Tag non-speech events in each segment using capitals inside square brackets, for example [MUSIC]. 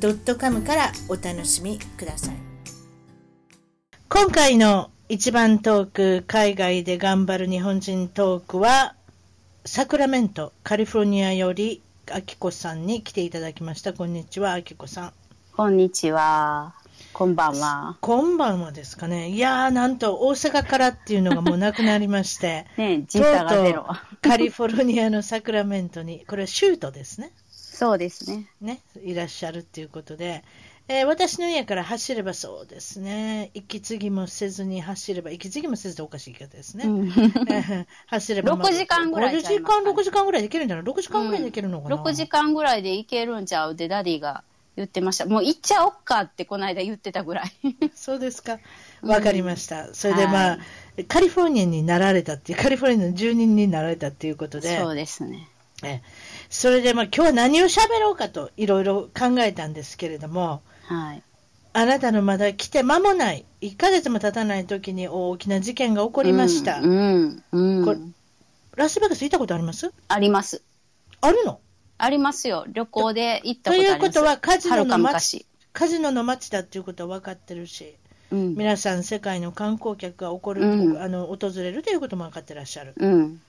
.com からお楽しみください今回の一番トーク海外で頑張る日本人トークはサクラメントカリフォルニアよりあきこさんに来ていただきましたこんにちはあきこさんこんにちはこんばんは。こんばんはですかね。いやー、なんと大阪からっていうのがもうなくなりまして。[LAUGHS] ね時差がゼロ。カリフォルニアのサクラメントに、これはシュートですね。そうですね。ね、いらっしゃるっていうことで、えー、私の家から走ればそうですね、息継ぎもせずに走れば、息継ぎもせずでおかしい言い方ですね。うん、走れば、まあ、6時間ぐらい、5時間、6時間ぐらいでいけるんじゃない ?6 時間ぐらいでいけるのかな、うん、?6 時間ぐらいでいけるんちゃう？ってダディが言ってました。もう行っちゃおっかってこの間言ってたぐらい。そうですか。わかりました。うん、それでまあ、はい、カリフォルニアになられたっていう、カリフォルニアの住人になられたっていうことで。そうですね。えそれでまあ今日は何を喋ろうかといろいろ考えたんですけれども、はい。あなたのまだ来て間もない、1ヶ月も経たない時に大きな事件が起こりました。うん、うん、うん、ラスベガス行ったことあります？あります。あるの？ありますよ。旅行で行ったことあります。ということはカジノの街、カジノの街だっていうことは分かってるし、うん、皆さん世界の観光客が起こる、うん、あの訪れるということも分かってらっしゃる。うん、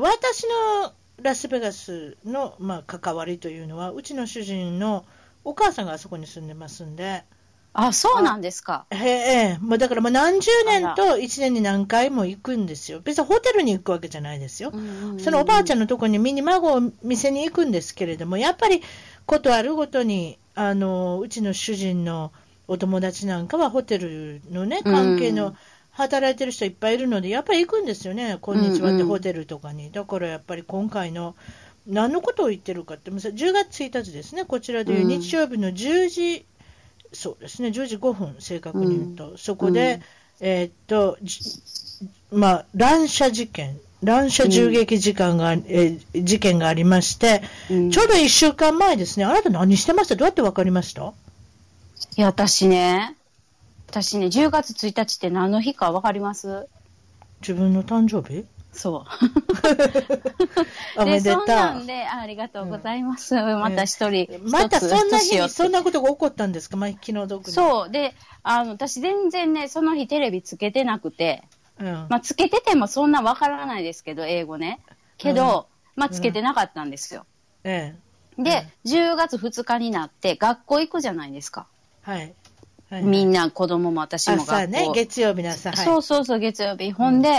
私のラスベガスの、まあ、関わりというのは、うちの主人のお母さんがあそこに住んでますんで、あ、そうなんですか。ええもうだからもう何十年と1年に何回も行くんですよ。別にホテルに行くわけじゃないですよ。そのおばあちゃんのところにミニ孫を店に行くんですけれども、やっぱりことあるごとに、あの、うちの主人のお友達なんかはホテルのね、関係の働いてる人いっぱいいるので、やっぱり行くんですよね。こんにちはってホテルとかに。だからやっぱり今回の、何のことを言ってるかって、10月1日ですね、こちらでいう日曜日の10時そうですね、10時5分、正確に言うと、うん、そこで、うん、えー、っと、まあ、乱射事件、乱射銃撃事件が、うん、えー、事件がありまして、ちょうど1週間前ですね、あなた何してました？どうやって分かりました？いや、私ね、私ね、10月1日って何の日か分かります？自分の誕生日？そう。[LAUGHS] おめでとう。なんで、ありがとうございます。うん、また一人、またそんな日にそんなことが起こったんですか、まあ、気の毒そう。で、あの、私全然ね、その日テレビつけてなくて、うん、まあ、つけててもそんなわからないですけど、英語ね。けど、うん、まあ、つけてなかったんですよ。ええ。で、10月2日になって学校行くじゃないですか。はい。はい、みんな、子供も私も学校。朝ね、月曜日の朝。はい、そうそうそう、月曜日。ほんで、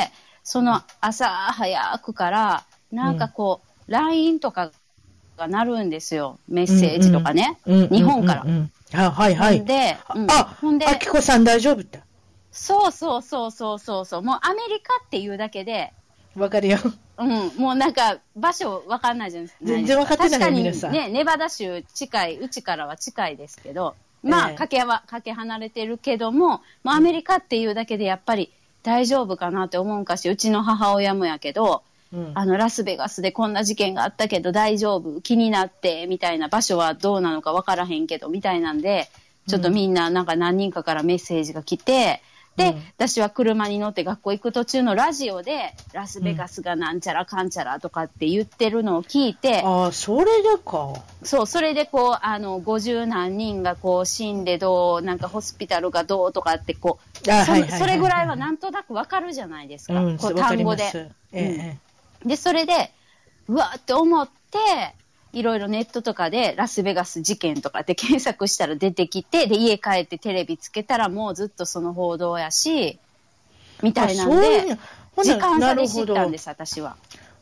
その朝早くから、なんかこう、LINE とかが鳴るんですよ。メッセージとかね。日本から。あ、はいはい。で、あ、ほんで、あきこさん大丈夫って。そうそうそうそうそうそう。もうアメリカっていうだけで。わかるよ。うん、もうなんか場所わかんないじゃないですか。全然わかってない確かにね、ネバダ州近い、うちからは近いですけど、まあ、えー、かけは、かけ離れてるけども、もうアメリカっていうだけでやっぱり、大丈夫かなって思うんかし、うちの母親もやけど、うん、あの、ラスベガスでこんな事件があったけど大丈夫？気になって、みたいな場所はどうなのかわからへんけど、みたいなんで、ちょっとみんななんか何人かからメッセージが来て、で、うん、私は車に乗って学校行く途中のラジオで、ラスベガスがなんちゃらかんちゃらとかって言ってるのを聞いて、うん、ああ、それでか。そう、それでこう、あの、50何人がこう死んでどう、なんかホスピタルがどうとかってこう、それぐらいはなんとなくわかるじゃないですか。うん、こう単語で。ええ、で、それで、うわーって思って、いろいろネットとかでラスベガス事件とかって [LAUGHS] 検索したら出てきて、で、家帰ってテレビつけたらもうずっとその報道やし、みたいなんで、時間差で知ったんです、私は。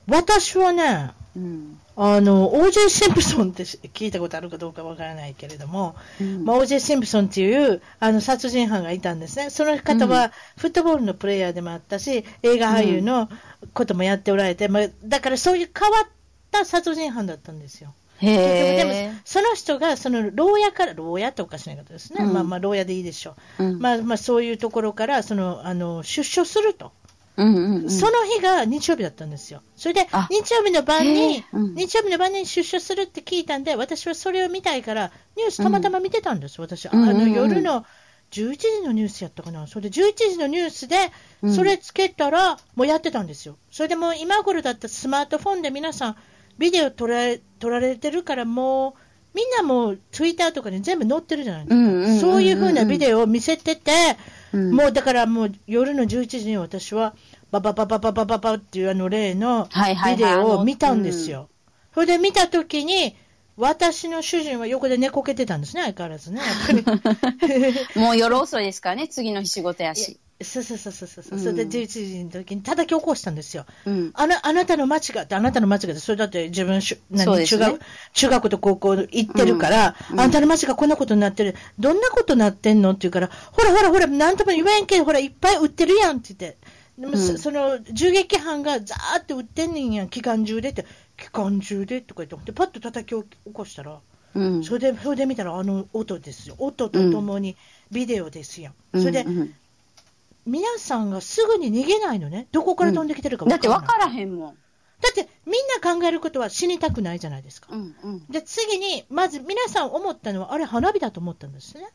私はね、うん、あの、OJ シンプソンって聞いたことあるかどうかわからないけれども、うん、まあ、OJ シンプソンっていうあの殺人犯がいたんですね。その方はフットボールのプレイヤーでもあったし、映画俳優のこともやっておられて、まあ、だからそういう変わった殺人犯だったんですよ。へでも、その人が、その牢屋から、牢屋っておかしなことですね。うんまあまあ、牢屋でいいでしょう。うんまあまあ、そういうところから、その、あの、出所すると。うんうんうん。その日が日曜日だったんですよ。それであ、日曜日の晩へにえ、うん日曜日の晩に出所するって聞いたんで、私はそれを見たいから、ニュースたまたま見てたんです、私。あの、夜の11時のニュースやったかな。それで11時のニュースでう、んそれつけたら、もうやってたんですよ。それでもう今頃だったらスマートフォンで皆さん、ビデオ撮られ撮られてるから、もう、みんなもうツイッターとかに全部載ってるじゃないですか。そういう風なビデオを見せてて、うんもうだからもう夜の11時に私は、ババババババババっていうあの例のビデオを見たんですよ。それで見たときに、私の主人は横で寝こけてたんですね、相変わらずね、やっぱり。もう夜遅いですからね、次の日仕事やし。そうそうそうそうそう、うん。それで11時の時に叩き起こしたんですよ。うん。あなあなたの間違って、あなたの間違って、それだって自分、しゅ中学中学と高校行ってるから、うん。あんたの間違いこんなことになってる、どんなことになってんのって言うから、ほらほらほら、なんとも言えんけど、ほら、いっぱい売ってるやんって言って、でもそうん。その銃撃犯がざーって売ってんねんやん、機関銃でって、機関銃でとか言って、でパッと叩き起こしたら、うん。それでそれで見たら、あの音ですよ、音とともにビデオですやん。それで、うんうん皆さんがすぐに逃げないのね、どこから飛んできてるかだって分からない。分からへんもん。だってみんな考えることは死にたくないじゃないですか。うんうん。で次に、まず皆さん思ったのは、あれ、花火だと思ったんですね。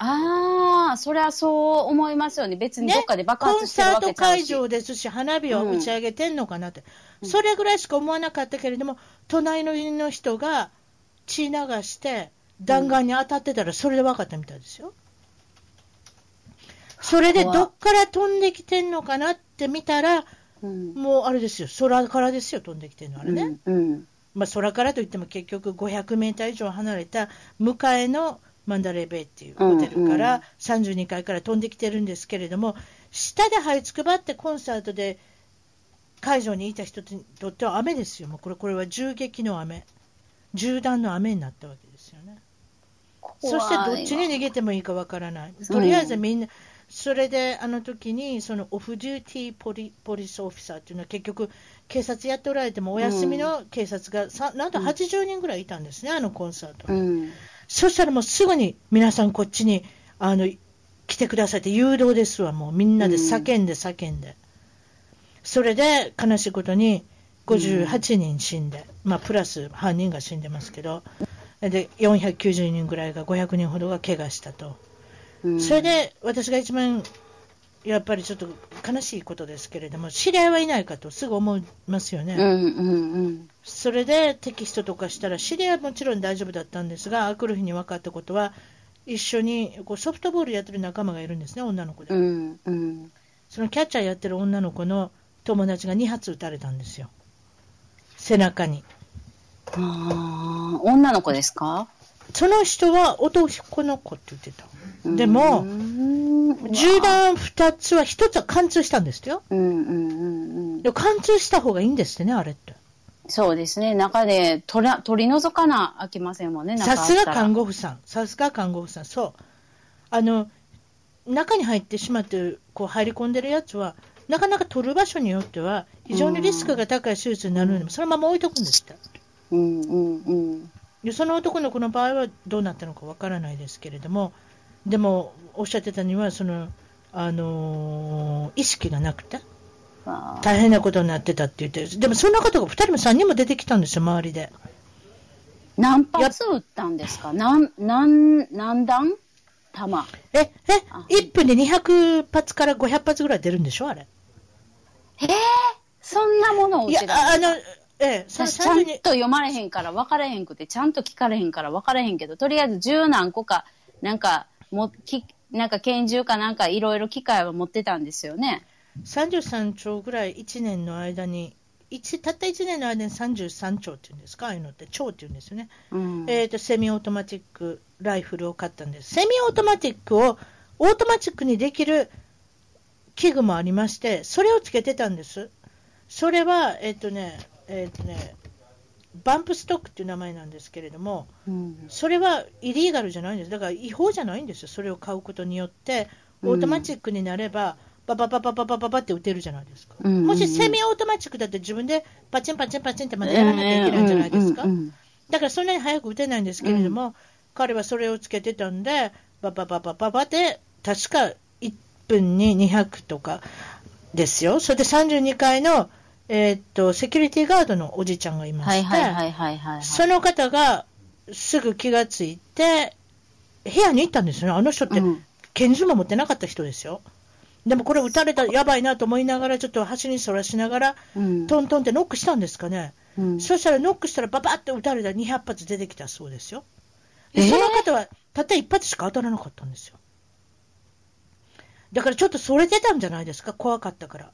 ああ、そりゃそう思いますよね。別にね？どっかで爆コン発してるサートわけちゃうし。会場ですし、花火を打ち上げてんのかなって、うんそれぐらいしか思わなかったけれども、隣の家の人が血流して、弾丸に当たってたら、それで分かったみたいですよ。それでどっから飛んできてんのかなって見たら、うん。もうあれですよ、空からですよ、飛んできてるの、あれね。うんうん。まあ、空からといっても結局500メーター以上離れた向かいのマンダレーベイっていうホテルかうんら32階から飛んできてるんですけれども、下で這いつくばってコンサートで会場にいた人にとっては雨ですよ、もうこれこれは銃撃の雨、銃弾の雨になったわけですよね。そしてどっちに逃げてもいいかわからない。とりあえずみんな、それであの時にそのオフデューティーポリポリスオフィサーっていうのは結局警察やっておられてもお休みの警察がさ、なんと80人ぐらいいたんですね、あのコンサート。うん。そしたらもうすぐに皆さんこっちにあの来てくださいって誘導ですわ、もうみんなで叫んで叫んで。それで悲しいことに58人死んで、まあプラス犯人が死んでますけど、で490人ぐらいが500人ほどが怪我したと。うんそれ、で私が一番やっぱりちょっと悲しいことですけれども、知り合いはいないかとすぐ思いますよね。うんうんうん。それでテキストとかしたら、知り合いはもちろん大丈夫だったんですが、来る日に分かったことは、一緒にこうソフトボールやってる仲間がいるんですね、女の子で。うんうん。そのキャッチャーやってる女の子の友達が2発撃たれたんですよ、背中に。ああ、女の子ですか？その人は男の子って言ってた。でも、うん銃弾2つは、1つは貫通したんですよ。うんうんうんうん。貫通した方がいいんですってね、あれって。そうですね。中で取ら取り除かなあきませんもんね。さすが看護。護婦さん、さすが看護婦さん、そう、あの中に入ってしまって、こう入り込んでるやつは、なかなか取る場所によっては、非常にリスクが高い手術になるので、そのまま置いとくんですって。うんうんうん。でその男の子の場合はどうなったのかわからないですけれども、でもおっしゃってたには、そのあのー意識がなくて、大変なことになってたって言ってる、でもそんな方が2人も3人も出てきたんですよ、周りで。何発撃ったんですか？何、何、何弾弾？え、えあ、1分で200発から500発ぐらい出るんでしょ、あれ。ええそんなものをいやあの、ええ、私ちゃん32と読まれへんから分からへんくて、ちゃんと聞かれへんから分からへんけど、とりあえず十何個か、なんか、も、き、なんか拳銃かなんかいろいろ機械は持ってたんですよね。33兆ぐらい1年の間に、一たった1年の間に33兆っていうんですか、ああいうのって、兆っていうんですよね、うん。えーと、 semi-automatic rifle を買ったんです。 semi-automatic をオートマチックにできる器具もありまして、それをつけてたんです。それは、えっ、とね、えっ、とね、 bump stock っていう名前なんですけれども、うん。それは illegal じゃないんです。だから違法じゃないんですよ。それを買うことによって、オートマチックになれば、ババババババババって打てるじゃないですか。うんもしセミオートマチックだって自分でパチンパチンパチンってまだやらなきゃいけないんじゃないですか。うんうんだからそんなに早く打てないんですけれども、彼はそれをつけてたんで、ばばばばばばで、確か1分に200とかですよ。それで32階の、えーっと、セキュリティガードのおじちゃんがいまして、はいはいはいはいはい。その方がすぐ気がついて、部屋に行ったんですよね。あの人ってうん拳銃も持ってなかった人ですよ。でもこれ撃たれたらやばいなと思いながら、ちょっと端にそらしながら、うんトントンってノックしたんですかね。うんそしたらノックしたらババって撃たれたら200発出てきたそうですよ。でえー？その方はたった1発しか当たらなかったんですよ。だからちょっとそれ出たんじゃないですか、怖かったから。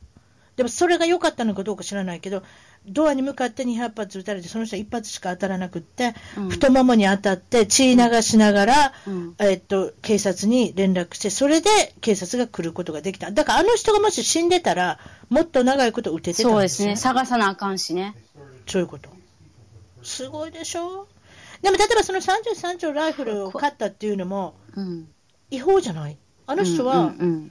でもそれが良かったのかどうか知らないけど、ドアに向かって200発撃たれて、その人は1発しか当たらなくって、うん太ももに当たって血流しながら、うんえっと、警察に連絡して、それで警察が来ることができた。だからあの人がもし死んでたら、もっと長いこと撃ててたんでよそうですすね。探さなあかんしね。そういうこと。すごいでしょ？でも例えばその33丁ライフルを買ったっていうのもうん。違法じゃない？あの人は、うんうんう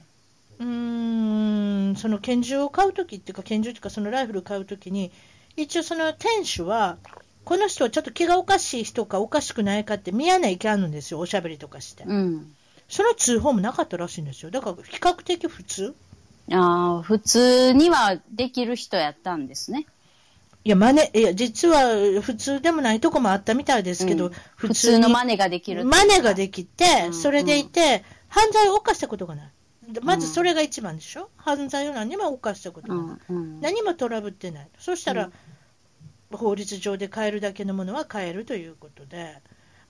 ーん、その拳銃を買うときっていうか、拳銃っていうか、そのライフルを買うときに、一応その店主は、この人はちょっと気がおかしい人かおかしくないかって見やないけあるんですよ、おしゃべりとかして。うん。うん。その通報もなかったらしいんですよ。だから比較的普通。ああ、普通にはできる人やったんですね。いや、真似、いや、実は普通でもないとこもあったみたいですけど、うん普通の真似ができる真似ができて、うんそれでいて、犯罪を犯したことがない。でまずそれが一番でしょ、犯罪を何も犯したことない。何もトラブってない。そしたら、うん。法律上で買えるだけのものは買えるということで、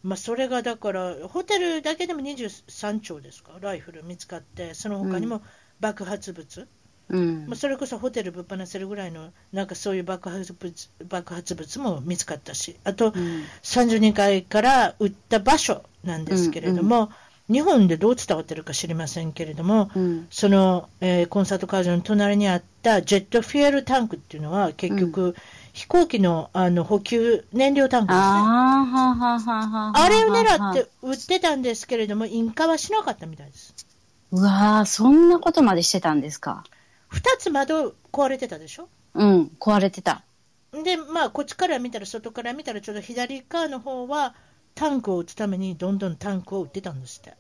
まあ、それがだから、ホテルだけでも23丁ですか、ライフル見つかって、その他にも爆発物、うん。まあ、それこそホテルぶっ放せるぐらいの、なんかそういう爆発物爆発物も見つかったし、あと、うん。32階から撃った場所なんですけれども、日本でどう伝わってるか知りませんけれども、うんその、えーコンサート会場の隣にあったジェットフュエルタンクっていうのは、結局、飛行機のあの補給燃料タンクですね。あれを狙って撃ってたんですけれども、引火はしなかったみたいです。うわーそんなことまでしてたんですか。二つ窓壊れてたでしょ？うん、壊れてた。で、まあ、こっちから見たら、外から見たら、ちょうど左側の方は、タンクを撃つために、どんどんタンクを撃ってたんですって。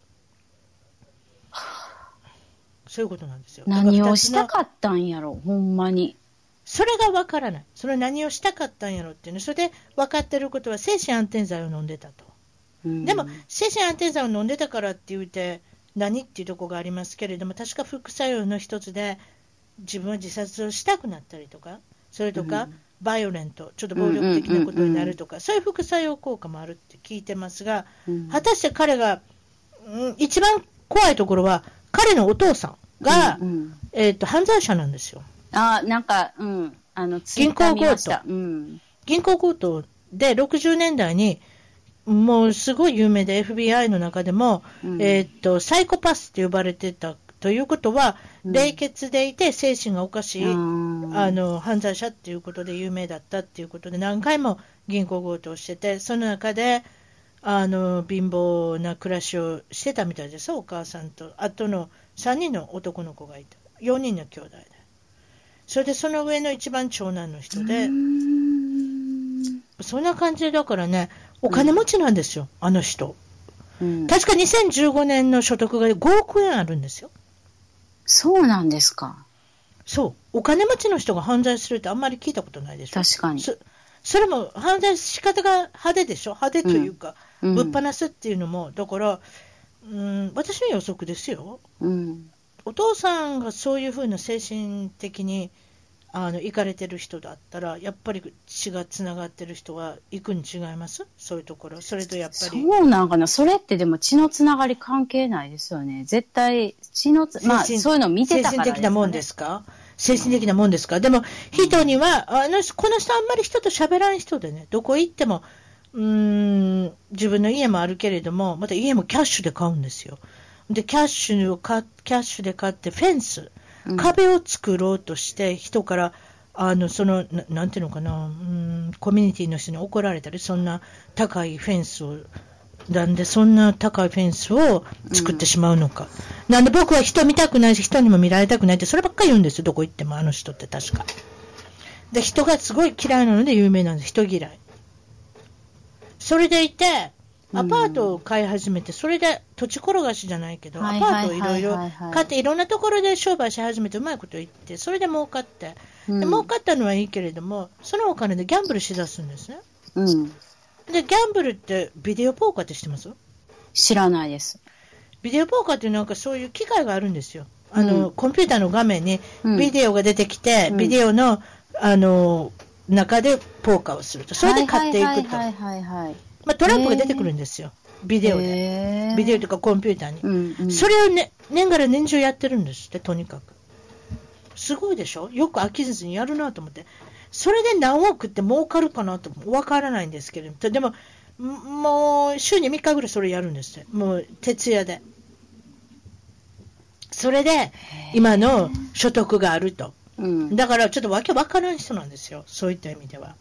そういうことなんですよ。何をしただかったんやろ、ほんまに。それが分からない。それ何をしたかったんやろっていうの。それで分かってることは、精神安定剤を飲んでたと。うんでも、精神安定剤を飲んでたからって言うて、何っていうところがありますけれども、確か副作用の一つで、自分は自殺をしたくなったりとか、それとか、うんバイオレント、ちょっと暴力的なことになるとか、そういう副作用効果もあるって聞いてますが、うん果たして彼が、うん一番怖いところは、彼のお父さんが、うんうんえっと犯罪者なんですよ。あーなんか、うん、あの、ツイッター見ました。うん。銀行強盗で60年代に、もうすごい有名で FBI の中でも、うんえーっとサイコパスって呼ばれてたということは、うん。冷血でいて精神がおかしい、うん。あの犯罪者っていうことで有名だったっていうことで何回も銀行強盗をしててその中であの貧乏な暮らしをしてたみたいです。お母さんとあとの3人の男の子がいた。4人の兄弟で。それでその上の一番長男の人で、そんな感じでだからねお金持ちなんですよ、あの人。うん。確か2015年の所得が5億円あるんですよそうなんですか。そう、お金持ちの人が犯罪するってあんまり聞いたことないでしょ。確かにそそれも犯罪仕方が派手でしょ、派手というか、うんぶっ放すっていうのも、だから、うん、私の予測ですよ、うん。お父さんがそういうふうな精神的にあの行かれてる人だったら、やっぱり血がつながってる人は行くに違います、そういうところ、それとやっぱそり。うなんかな。それってでも血のつながり関係ないですよね。絶対血のつ、まあそういうの見てたから精神的なもんですすか？精神的なもんですか？でも、人には、あの人この人あんまり人と喋らん人でね、どこ行っても、うーん、自分の家もあるけれども、また家もキャッシュで買うんですよ。で、キャッシュを買キャッシュで買って、フェンス、うん壁を作ろうとして、人から、あの、その、ななんていうのかな、うーん、コミュニティの人に怒られたり、そんな高いフェンスを、なんでそんな高いフェンスを作ってしまうのか。なんで僕は人見たくないし、人にも見られたくないって、そればっかり言うんですよ、どこ行っても、あの人って確か。で、人がすごい嫌いなので有名なんです、人嫌い。それでいて、アパートを買い始めて、それで土地転がしじゃないけど、アパートをいろいろ買って、いろんなところで商売し始めて、うまいこと言って、それで儲かって、で儲かったのはいいけれども、そのお金でギャンブルしだすんですね。うん、で、ギャンブルってビデオポーカーって知ってます？知らないです。ビデオポーカーってなんかそういう機械があるんですよ。あの、うん、コンピューターの画面にビデオが出てきて、うん、ビデオの、あの、中でポーカーをすると。それで買っていくと。まあ、トランプが出てくるんですよ。ビデオで。ビデオとかコンピューターに。うんうん、それをね、年がら年中やってるんですって、とにかく。すごいでしょ？よく飽きずにやるなと思って。それで何億って儲かるかなとわからないんですけれども、でも、もう週に3日ぐらいそれやるんですよ。もう徹夜で。それで、今の所得があると。だからちょっとわけわからん人なんですよ。そういった意味では。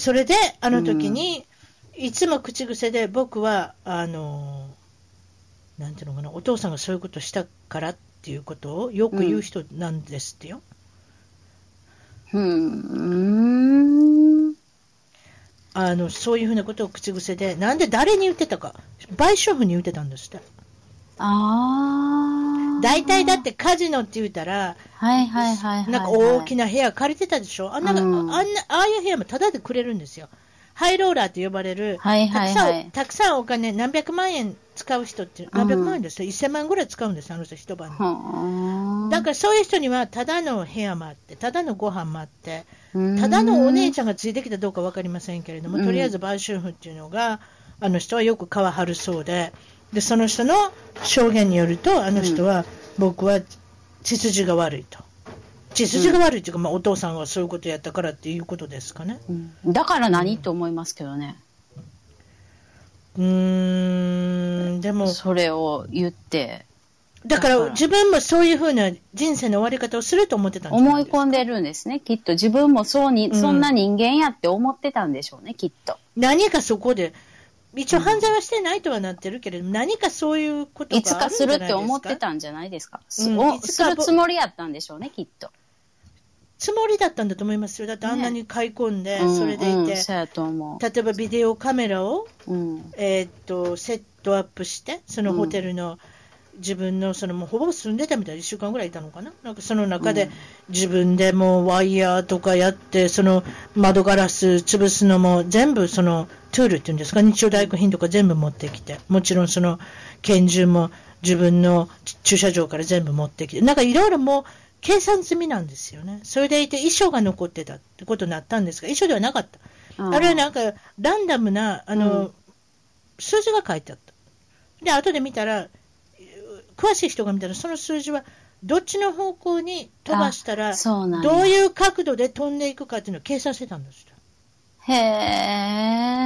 それで、あの時に、いつも口癖で僕は、あの、なんていうのかな、お父さんがそういうことしたからっていうことをよく言う人なんですってよ。うん。あの、そういうふうなことを口癖で、なんで誰に言ってたか、賠償婦に言ってたんですって。ああ。大体だってカジノって言ったら、はいはいはい、はい、なんか大きな部屋借りてたでしょ？あんな、うん、あんな、ああいう部屋もタダでくれるんですよ。ハイローラーと呼ばれる、はいはいはい、たくさんお金、何百万円使う人って、何百万円ですよ、うん、1000万ぐらい使うんですよ、あの人、一晩に。だからそういう人には、ただの部屋もあって、ただのご飯もあって、ただのお姉ちゃんがついてきたどうか分かりませんけれども、とりあえず売春婦っていうのが、あの人はよく皮張るそうで、でその人の証言によると、あの人は、僕は血筋が悪いと。血筋が悪いっていうか、まあ、お父さんがそういうことやったからっていうことですかね。うん、だから何、と思いますけどね。うーん、でも。それを言って。だから自分もそういうふうな人生の終わり方をすると思ってたんです思い込んでるんですね、きっと。自分もそうに、うん、そんな人間やって思ってたんでしょうね、きっと。何かそこで、一応犯罪はしてないとはなってるけれども、うん、何かそういうことがいつかするって思ってたんじゃないですか？うん、するつもりやったんでしょうね、きっと。つもりだったんだと思いますよ。だってあんなに買い込んで、それでいて、うん。うん、例えばビデオカメラを、うん、えー、っと、セットアップして、そのホテルの、自分の、そのもうほぼ住んでたみたいな、1週間ぐらいいたのかな？なんかその中で、自分でもうワイヤーとかやって、その窓ガラス潰すのも全部そのトゥールっていうんですか、日曜大工品とか全部持ってきて、もちろんその拳銃も自分の駐車場から全部持ってきて、なんかいろいろもう、計算済みなんですよね。それでいて衣装が残ってたってことになったんですが、衣装ではなかった。あれはなんか、ランダムな、あの、うん、数字が書いてあった。で、後で見たら、詳しい人が見たら、その数字は、どっちの方向に飛ばしたら、どういう角度で飛んでいくかっていうのを計算してたんですへ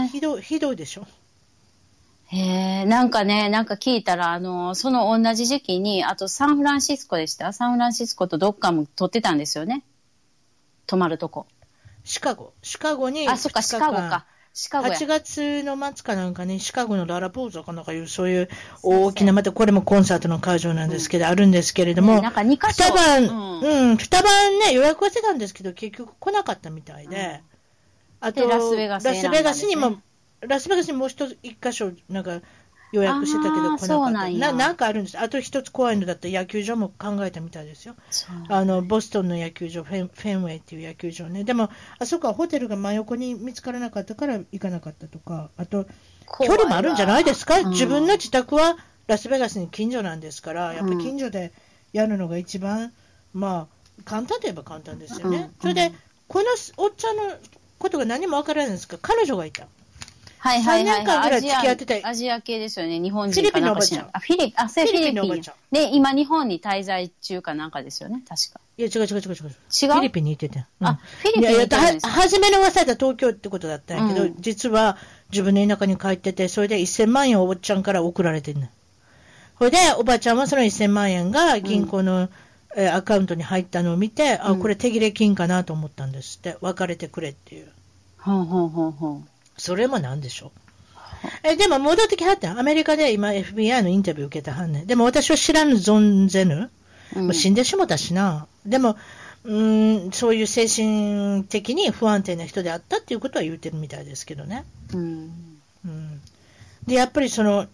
え。ひどひどいでしょ？へえ、なんかね、なんか聞いたら、あの、その同じ時期に、あとサンフランシスコでした？サンフランシスコとどっかも撮ってたんですよね？泊まるとこ。シカゴ。シカゴに。あ、そっか、シカゴか。シカゴ8月の末かなんかに、シカゴのララポーズかなんかいう、そういう大きな、またこれもコンサートの会場なんですけど、うん、あるんですけれども、ね、なんか2箇所。二晩、うん、うん、二晩ね、予約はしてたんですけど、結局来なかったみたいで、うん、あと、ラスベガス、ね、ラスベガスにも、ラスベガスにもう一箇所、なんか、予約してたけど来なかった。ななんかあるんです。あと一つ怖いのだったら野球場も考えたみたいですよ。あのボストンの野球場フェンフェンウェイっていう野球場ね。でもあそこはホテルが真横に見つからなかったから行かなかったとかあと距離もあるんじゃないですか、うん、自分の自宅はラスベガスに近所なんですからやっぱり近所でやるのが一番、まあ簡単といえば簡単ですよね、うん、それでこのおっちゃんのことが何もわからないんですか？彼女がいたはいはいはい、3年間ぐらい付き合ってたアジア系ですよね、日本人かなんか知らあ、フィリピン、あ、フィリピン。で、今日本に滞在中かなんかですよね、確か。いや、違う違う違う違う。違うフィリピンに行ってた。うん、あ、フィリピンに行ってた初めの噂は東京ってことだったんやけど、うん、実は自分の田舎に帰ってて、それで1000万円をおばちゃんから送られてんの。それで、おばちゃんはその1000万円が銀行の、うん、アカウントに入ったのを見て、あ、これ手切れ金かなと思ったんですって。別れてくれっていう。ほうほうほうほう。それもなんでしょう。え、でも戻ってきはったアメリカで今 FBI のインタビュー受けたはんねん。でも私は知らぬ存ぜぬ。うん、死んでしもたしな。でも、うん、そういう精神的に不安定な人であったっていうことは言ってるみたいですけどね。うん。うん、で、やっぱりその、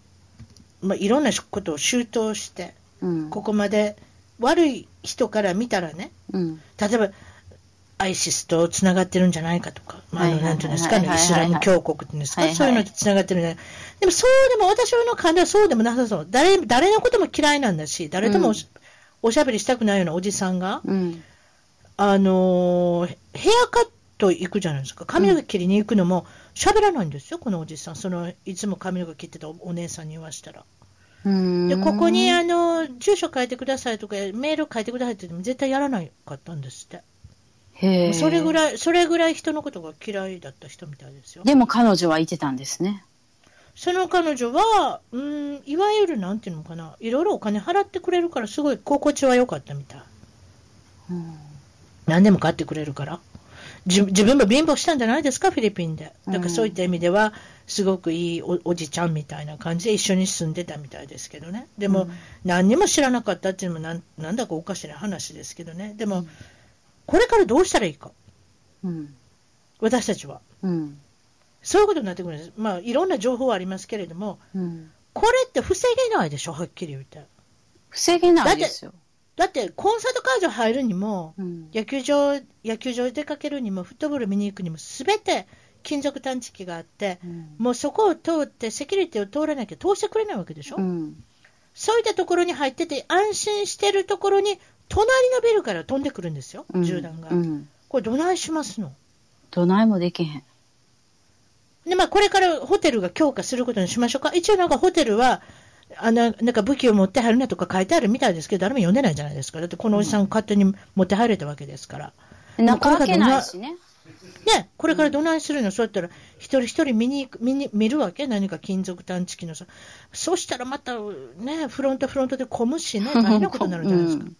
まあ、いろんなことを周到して、うん。ここまで悪い人から見たらね、うん。例えば、アイシスとつながってるんじゃないかとか、まあ、なんていうんですか、あのはいはいはいイスラム教国っていうんですか、はいはいそういうのとつながってるんじゃないでも、そうでも、私の感じはそうでもなさそう。誰、誰のことも嫌いなんだし、誰ともおし,、おしゃべりしたくないようなおじさんが、うん。あのーヘアカット行くじゃないですか。髪の毛切りに行くのも喋らないんですよ、このおじさん。その、いつも髪の毛切ってたお姉さんに言わしたら。うん。で、ここに、あの、住所書いてくださいとか、メール書いてくださいって言っても絶対やらなかったんですって。それぐい。らい、それぐらい人のことが嫌いだった人みたいですよ。でも彼女はいてたんですね。その彼女は、うん、いわゆるなんていうのかな、いろいろお金払ってくれるから、すごい心地は良かったみたい。うん。何でも買ってくれるから。自自分も貧乏したんじゃないですか、フィリピンで。だからそういった意味では、すごくいいおおじちゃんみたいな感じで一緒に住んでたみたいですけどね。でも、うん何にも知らなかったっていうのもなん、なんだかおかしな話ですけどね。でも、これからどうしたらいいか、うん。私たちは。うん。そういうことになってくるんです。まあ、いろんな情報はありますけれども、うん。これって防げないでしょ、はっきり言って。防げないですよ。だって、コンサート会場入るにも、うん。野球場、野球場に出かけるにも、フットボール見に行くにも、すべて金属探知機があって、うんもうそこを通って、セキュリティを通らなきゃ通してくれないわけでしょ、うん。そういったところに入ってて、安心してるところに、隣のビルから飛んでくるんですよ、うん銃弾が。うん。これ、どないしますの？どないもできへん。で、まあ、これからホテルが強化することにしましょうか。一応なんかホテルは、あの、なんか武器を持って入るなとか書いてあるみたいですけど、誰も読んでないじゃないですか。だってこのおじさん勝手に持って入れたわけですから。中開けないしね。ね、これからどないするの、そうやったら、一人一人見に行く見に見るわけ？何か金属探知機のさ。そしたらまた、ね、フロントフロントで混むしね、[LAUGHS] 大変なことになるじゃないですか。うん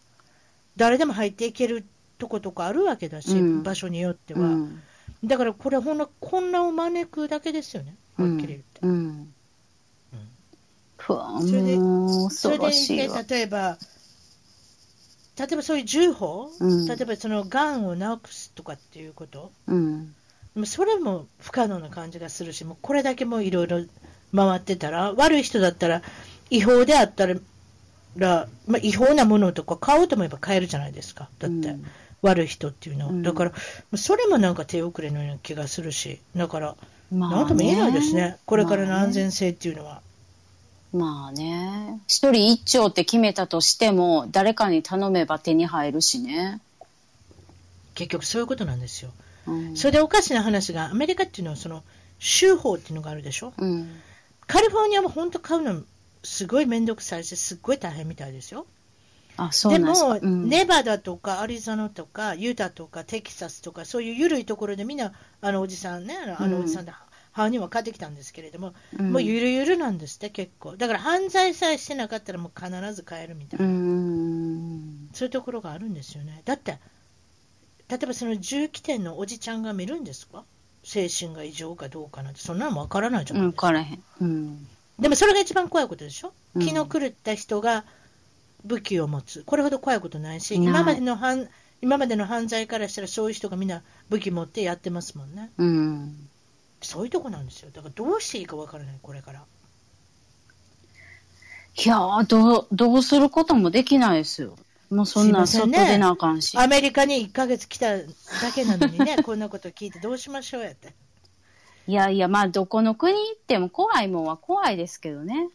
誰でも入っていけるとことかあるわけだし、うん場所によっては。うん。だからこれほんの混乱を招くだけですよね、はっきり言って。うん。それでそれで。例えば、例えばそういう銃砲、うん。例えばそのがんをなくすとかっていうこと、うん。でもそれも不可能な感じがするし、もうこれだけもういろいろ回ってたら、悪い人だったら、違法であったら、まあ、違法なものとか買おうと思えば買えるじゃないですか、だって、うん。悪い人っていうのは、うん。だから、それもなんか手遅れのような気がするし、だから、まあね。なんとも言えないですね、これからの安全性っていうのは。まあね。一人一丁って決めたとしても、誰かに頼めば手に入るしね。結局そういうことなんですよ。うん。それでおかしな話が、アメリカっていうのは、その、州法っていうのがあるでしょ？うん。カリフォルニアも本当買うの、すごい面倒くさいし、すっごい大変みたいですよ。あ、そうで。も、うん、ネバダとかアリゾナとかユタとかテキサスとか、そういう緩いところでみんな、あのおじさんね、あのあのおじさんで、犯人は帰ってきたんですけれども、うんもうゆるゆるなんですって、結構。だから犯罪さえしてなかったら、もう必ず帰るみたいうな、ん。そういうところがあるんですよね。だって、例えばその銃器店のおじちゃんが見るんですか？精神が異常かどうかなんて、そんなのもわからないじゃうん、ないですか。からへん。うん。でもそれが一番怖いことでしょ、うん気の狂った人が武器を持つ、これほど怖いことないし、今までの犯今までの犯罪からしたら、そういう人がみんな武器持ってやってますもんね、うん。そういうとこなんですよ、だからどうしていいかわからない、これから。いやー、どう、どうすることもできないですよ。もうそんなすいませんね外出なあかんし。アメリカに1ヶ月来ただけなのにね、[LAUGHS] こんなこと聞いてどうしましょうやって。いやいや、まあ、どこの国行っても怖いもんは怖いですけどね。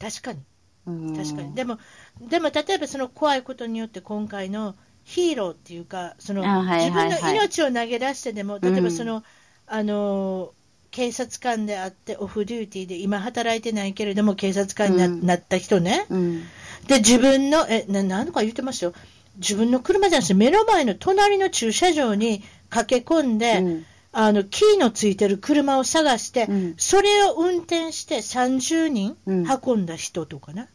確かに、うん。確かに。でも、でも例えばその怖いことによって、今回のヒーローっていうか、そのあはい自はいはい分の命を投げ出してでも、例えばその、あの警察官であって、オフデューティーで、今働いてないけれども、警察官にな,、うん。なった人ね、うん。で、自分の、え、ななんとか言ってましたよ、自分の車じゃなくて、目の前の隣の駐車場に駆け込んで、うん。あのキーのついてる車を探して、うん。それを運転して30人うん運んだ人とかね。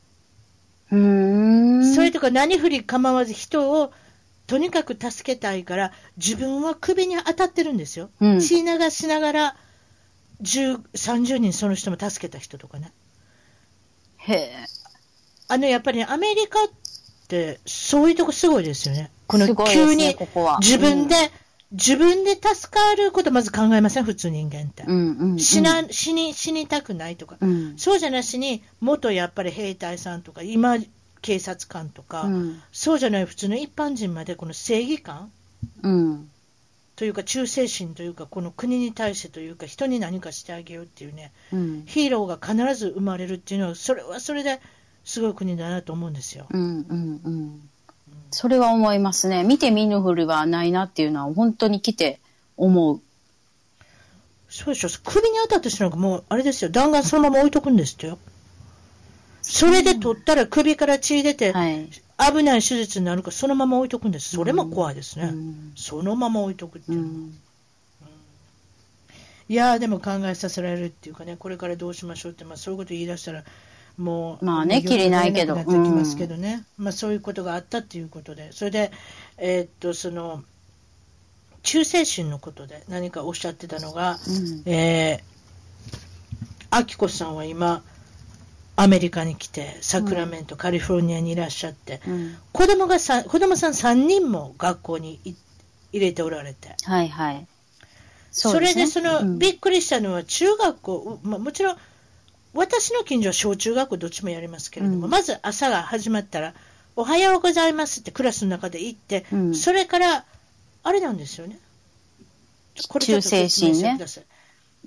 それとか何振り構わず人をとにかく助けたいから、自分は首に当たってるんですよ。うん血流しながら、10 30人その人も助けた人とかね。へえ。あの、やっぱりね、アメリカっって、そういうとこすごいですよね。この急に自分で、自分で助かることまず考えません、普通人間って。うんうんうん、死な、死に、死にたくないとか。うんそうじゃなしに、元やっぱり兵隊さんとか、今、警察官とか、うんそうじゃない普通の一般人まで、この正義感うんというか、忠誠心というか、この国に対してというか、人に何かしてあげようっていうね、うんヒーローが必ず生まれるっていうのは、それはそれですごい国だなと思うんですよ。うんうんうんそれは思いますね。見て見ぬふりはないなっていうのは本当に来て思う。そうでしょ、首に当たった人なんかもう、あれですよ、弾丸そのまま置いとくんですってよ。それで取ったら首から血出て、はい。危ない手術になるから、そのまま置いとくんです。それも怖いですね。うん。そのまま置いとくっていう。いやー、でも考えさせられるっていうかね、これからどうしましょうって、まあ、そういうこと言い出したら、もう、まあねきりないけど。なってきますけどね、まあ、そういうことがあったっていうことで、それで、えーっと、その、忠誠心のことで何かおっしゃってたのが、うん。えー、アキコさんは今、アメリカに来て、サクラメント、カリフォルニアにいらっしゃって、うん。子供がさ子供さん3人も学校にい入れておられて、はいはい。それでその、うん。びっくりしたのは、中学校、まあ、もちろん、私の近所は小中学校どっちもやりますけれども、うん。まず朝が始まったら、おはようございますってクラスの中で言って、うん。それから、あれなんですよね。これちょっと説明してください。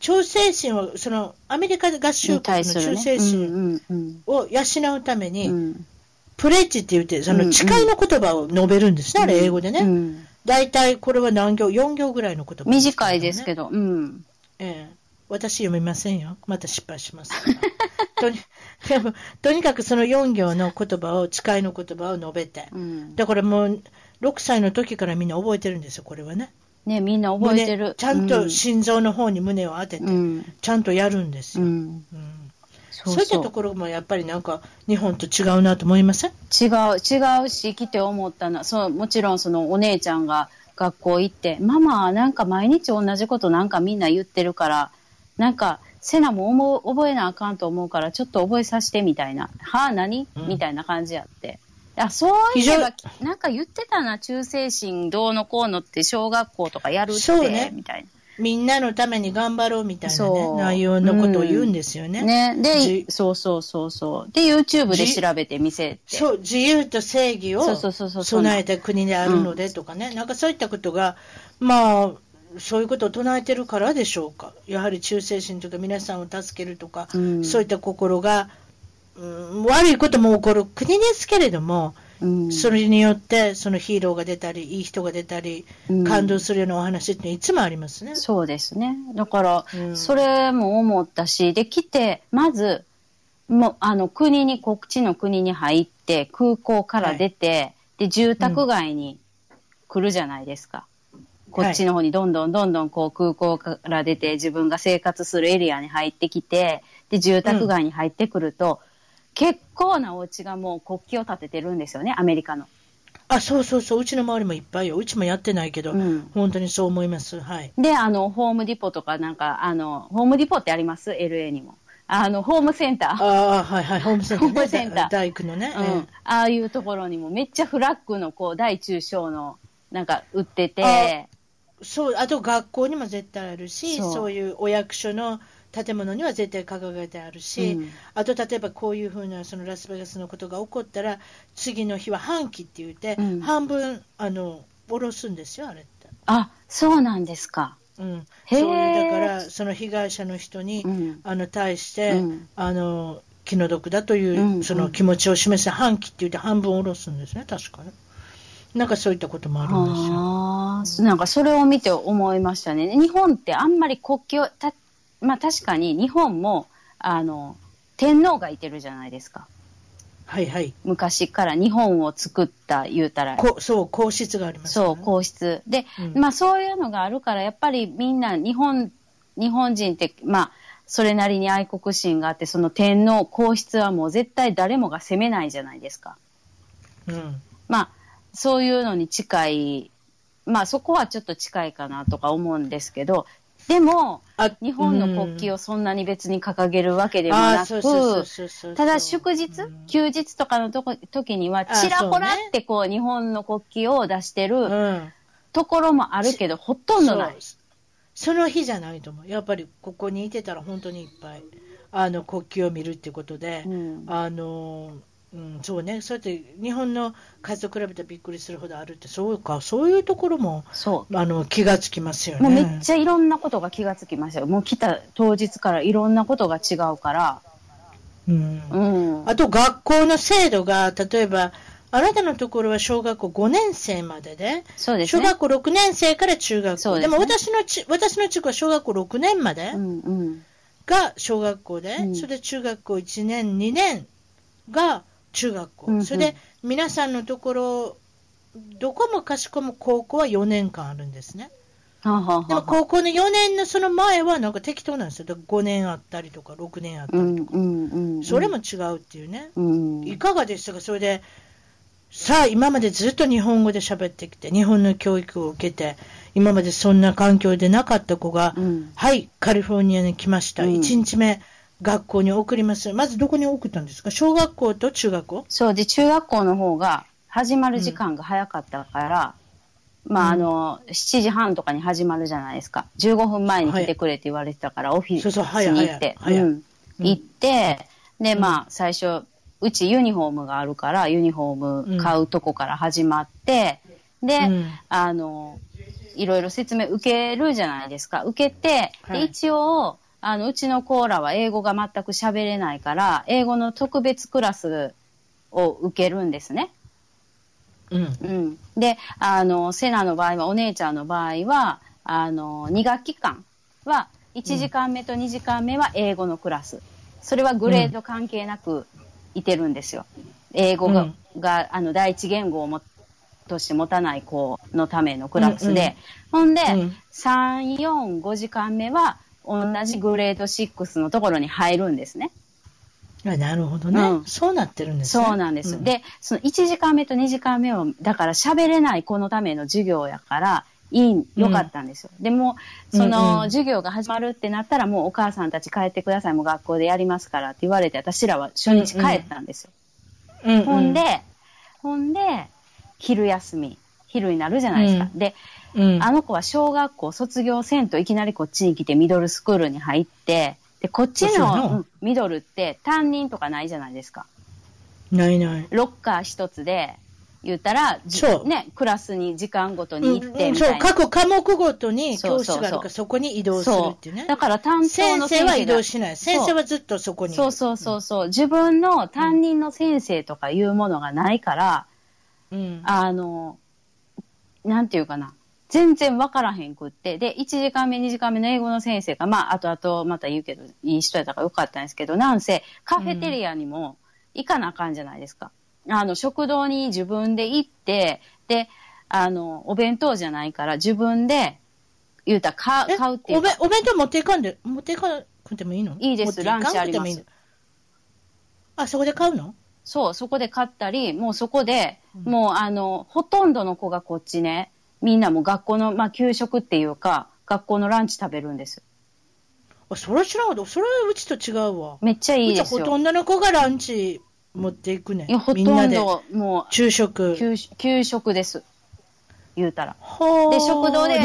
忠誠心は、その、アメリカ合衆に国の。忠誠心を養うために、うんプレッジって言って、そのうん誓いの言葉を述べるんですね、あれ英語でね。うん大体これは何行 ?4 行ぐらいの言葉、短いですけど、ど、うん。ええ。私読みませんよ。また失敗します。[LAUGHS] とにでもとにかくその4行の言葉を、誓いの言葉を述べて。うんだからもう、6歳の時からみんな覚えてるんですよ、これはね。ね、みんな覚えてる胸。ちゃんと心臓の方に胸を当てて、うん。ちゃんとやるんですよ。うん。うんそそういったところもやっぱりなんか、日本と違うなと思いません？違う、違うし、来て思ったのは、そう、もちろんそのお姉ちゃんが学校行って、ママ、なんか毎日同じことなんかみんな言ってるから、なんか、セナも思う覚えなあかんと思うから、ちょっと覚えさせてみたいな。はあ、何、うんみたいな感じやって。あ、そういえば、なんか言ってたな、忠誠心どうのこうのって小学校とかやるって、ねみたいみんなのために頑張ろうみたいな、ね内容のことを言うんですよね。な。ね。でじ、そうそうそうそう。で、YouTube で調べて見せて。そう、自由と正義を備えた国であるのでとかね、なんかそういったことが、まあ、そういうことを唱えてるからでしょうか。やはり忠誠心とか皆さんを助けるとか、うんそういった心が、うん、悪いことも起こる国ですけれども、うんそれによってそのヒーローが出たり、いい人が出たり、うん感動するようなお話っていつもありますね。そうですね。だから、うんそれも思ったし、で、来て、まず、もう、あの、国に、こっちの国に入って、空港から出て、で、住宅街に来るじゃないですか。こっちの方にどんどんどんどんこう空港から出て自分が生活するエリアに入ってきて、で、住宅街に入ってくると、結構なお家がもう国旗を立ててるんですよね、アメリカの。あ、そうそうそう、うちの周りもいっぱいよ。うちもやってないけど、うん本当にそう思います。はい。で、あの、ホームディポとかなんか、あの、ホームディポってあります ?LA にも。あの、ホームセンター。ああ、はいはい、[LAUGHS] ホームセンター、ね。ホームセンター大工のね。うん、えああいうところにもめっちゃフラッグのこう大中小のなんか売ってて、えそう、あと学校にも絶対あるし、そういうお役所の建物には絶対掲げてあるし、うんあと例えばこういうふうなそのラスベガスのことが起こったら、次の日は半期って言って、うん半分あの下ろすんですよ、あれって。あそうなんですか。うん、そうだから、その被害者の人に、うんあの対して、うんあの気の毒だという、うんその気持ちを示す半期って言って半分下ろすんですね、確かね。なんかそういったこともあるんですよ。なんかそれを見て思いましたね。日本ってあんまり国旗をた、まあ確かに日本もあの天皇がいてるじゃないですか。はいはい。昔から日本を作った言うたら。こそう、皇室がありますよそう、ね、皇室。で、うんまあそういうのがあるから、やっぱりみんな日本、日本人って、まあ、それなりに愛国心があって、その天皇、皇室はもう絶対誰もが責めないじゃないですか。うん。まあ、そういうのに近い、まあそこはちょっと近いかなとか思うんですけど、でも、あ日本の国旗をそんなに別に掲げるわけでもなく、ただ祝日うん、休日とかのとこ時には、あちらほらってこう、日本の国旗を出してうるん。ところもあるけど、ほとんどない。そうその日じゃないと思う。やっぱりここにいてたら本当にいっぱい、あの、国旗を見るってことで、うんあの、うん、そうね、そうやって日本の数と比べてびっくりするほどあるって、そうか、そういうところも、そあの、気がつきますよう。ね。もうめっちゃいろんなことが気がつきましたよ。もう来た当日からいろんなことが違うから。うんうん。あと学校の制度が、例えば、あなたのところは小学校5年生までで、そうですね。小学校6年生から中学校。そうですねでも私のち、私の地区は小学校6年までうんうん。が小学校で、うんそれで中学校1年、2年が中学校。うんうんそれで皆さんのところ、どこもかしこも高校は4年間あるんですね。はあはあはあでも高校の4年のその前はなんか適当なんですよ。だから5年あったりとか6年あったりとか。うんうんうんうん。それも違うっていうね。うん。いかがでしたか？それで、さあ、今までずっと日本語で喋ってきて、日本の教育を受けて、今までそんな環境でなかった子が、うんはい、カリフォルニアに来ました。うん1日目、学校に送ります。まずどこに送ったんですか？小学校と中学校？そうで、中学校の方が始まる時間が早かったから、まあ、あの、7時半とかに始まるじゃないですか。15分前に来てくれって言われてたから、オフィスに行って、うん。うん。行って、で、うん。まあ、最初、うちユニフォームがあるから、ユニフォーム買うとこから始まって、で、うん。あの、いろいろ説明受けるじゃないですか。受けて、はい。で一応、あの、うちのコーラは英語が全く喋れないから、英語の特別クラスを受けるんですね。うん。うん。で、あの、セナの場合は、お姉ちゃんの場合は、あの、2学期間は、1時間目と2時間目は英語のクラス。それはグレード関係なくいてるんですよ。英語が、があの、第一言語をもとして持たない子のためのクラスで、ほんで、うん3、4、5時間目は、同じグレード6のところに入るんですね。あなるほどね、うんそうなってるんですね。そうなんです。うん、で、その1時間目と2時間目は、だから喋れない子のための授業やから、いい、良かったんですよ。でも、そうんのうん授業が始まるってなったら、もうお母さんたち帰ってください、もう学校でやりますからって言われて、私らは初日帰ったんですよ。うんうんほんで、ほんで、昼休み、昼になるじゃないですか。うんで、うんあの子は小学校卒業せんといきなりこっちに来てミドルスクールに入って、で、こっちのミドルって担任とかないじゃないですか。ないない。ロッカー一つで、言ったら、じそうね、クラスに時間ごとうんに行ってうんそう、みたいな。各科目ごとにそうそうそう教室があるから、そこに移動するっていうね。だから担当先の先生は移動しない。先生はずっとそこに。そうそうそうそう、自分の担任の先生とかいうものがないから、うん。あの、なんていうかな。全然わからへんくって。で、1時間目、2時間目の英語の先生が、まあ、後々また言うけど、いい人やったからよかったんですけど、なんせ、カフェテリアにも行かなあかんじゃないですか。あの、食堂に自分で行って、で、あの、お弁当じゃないから、自分で、言うたら買えう、っていうか。おべお弁当持っていかんで、持っていかなくてもいいの？いいです。ランチあります。あ、そこで買うの？そう、そこで買ったり、もうそこで、うん。もうあの、ほとんどの子がこっちね、みんなもう学校の、まあ給食っていうか、学校のランチ食べるんですよ。あ、それは知らんか。それはうちと違うわ。めっちゃいいうですよ。ちはほとんどの子がランチ持っていくねいや、ほみんなで。とんど、も昼う、食。給給食です。言うたら。で、食堂で、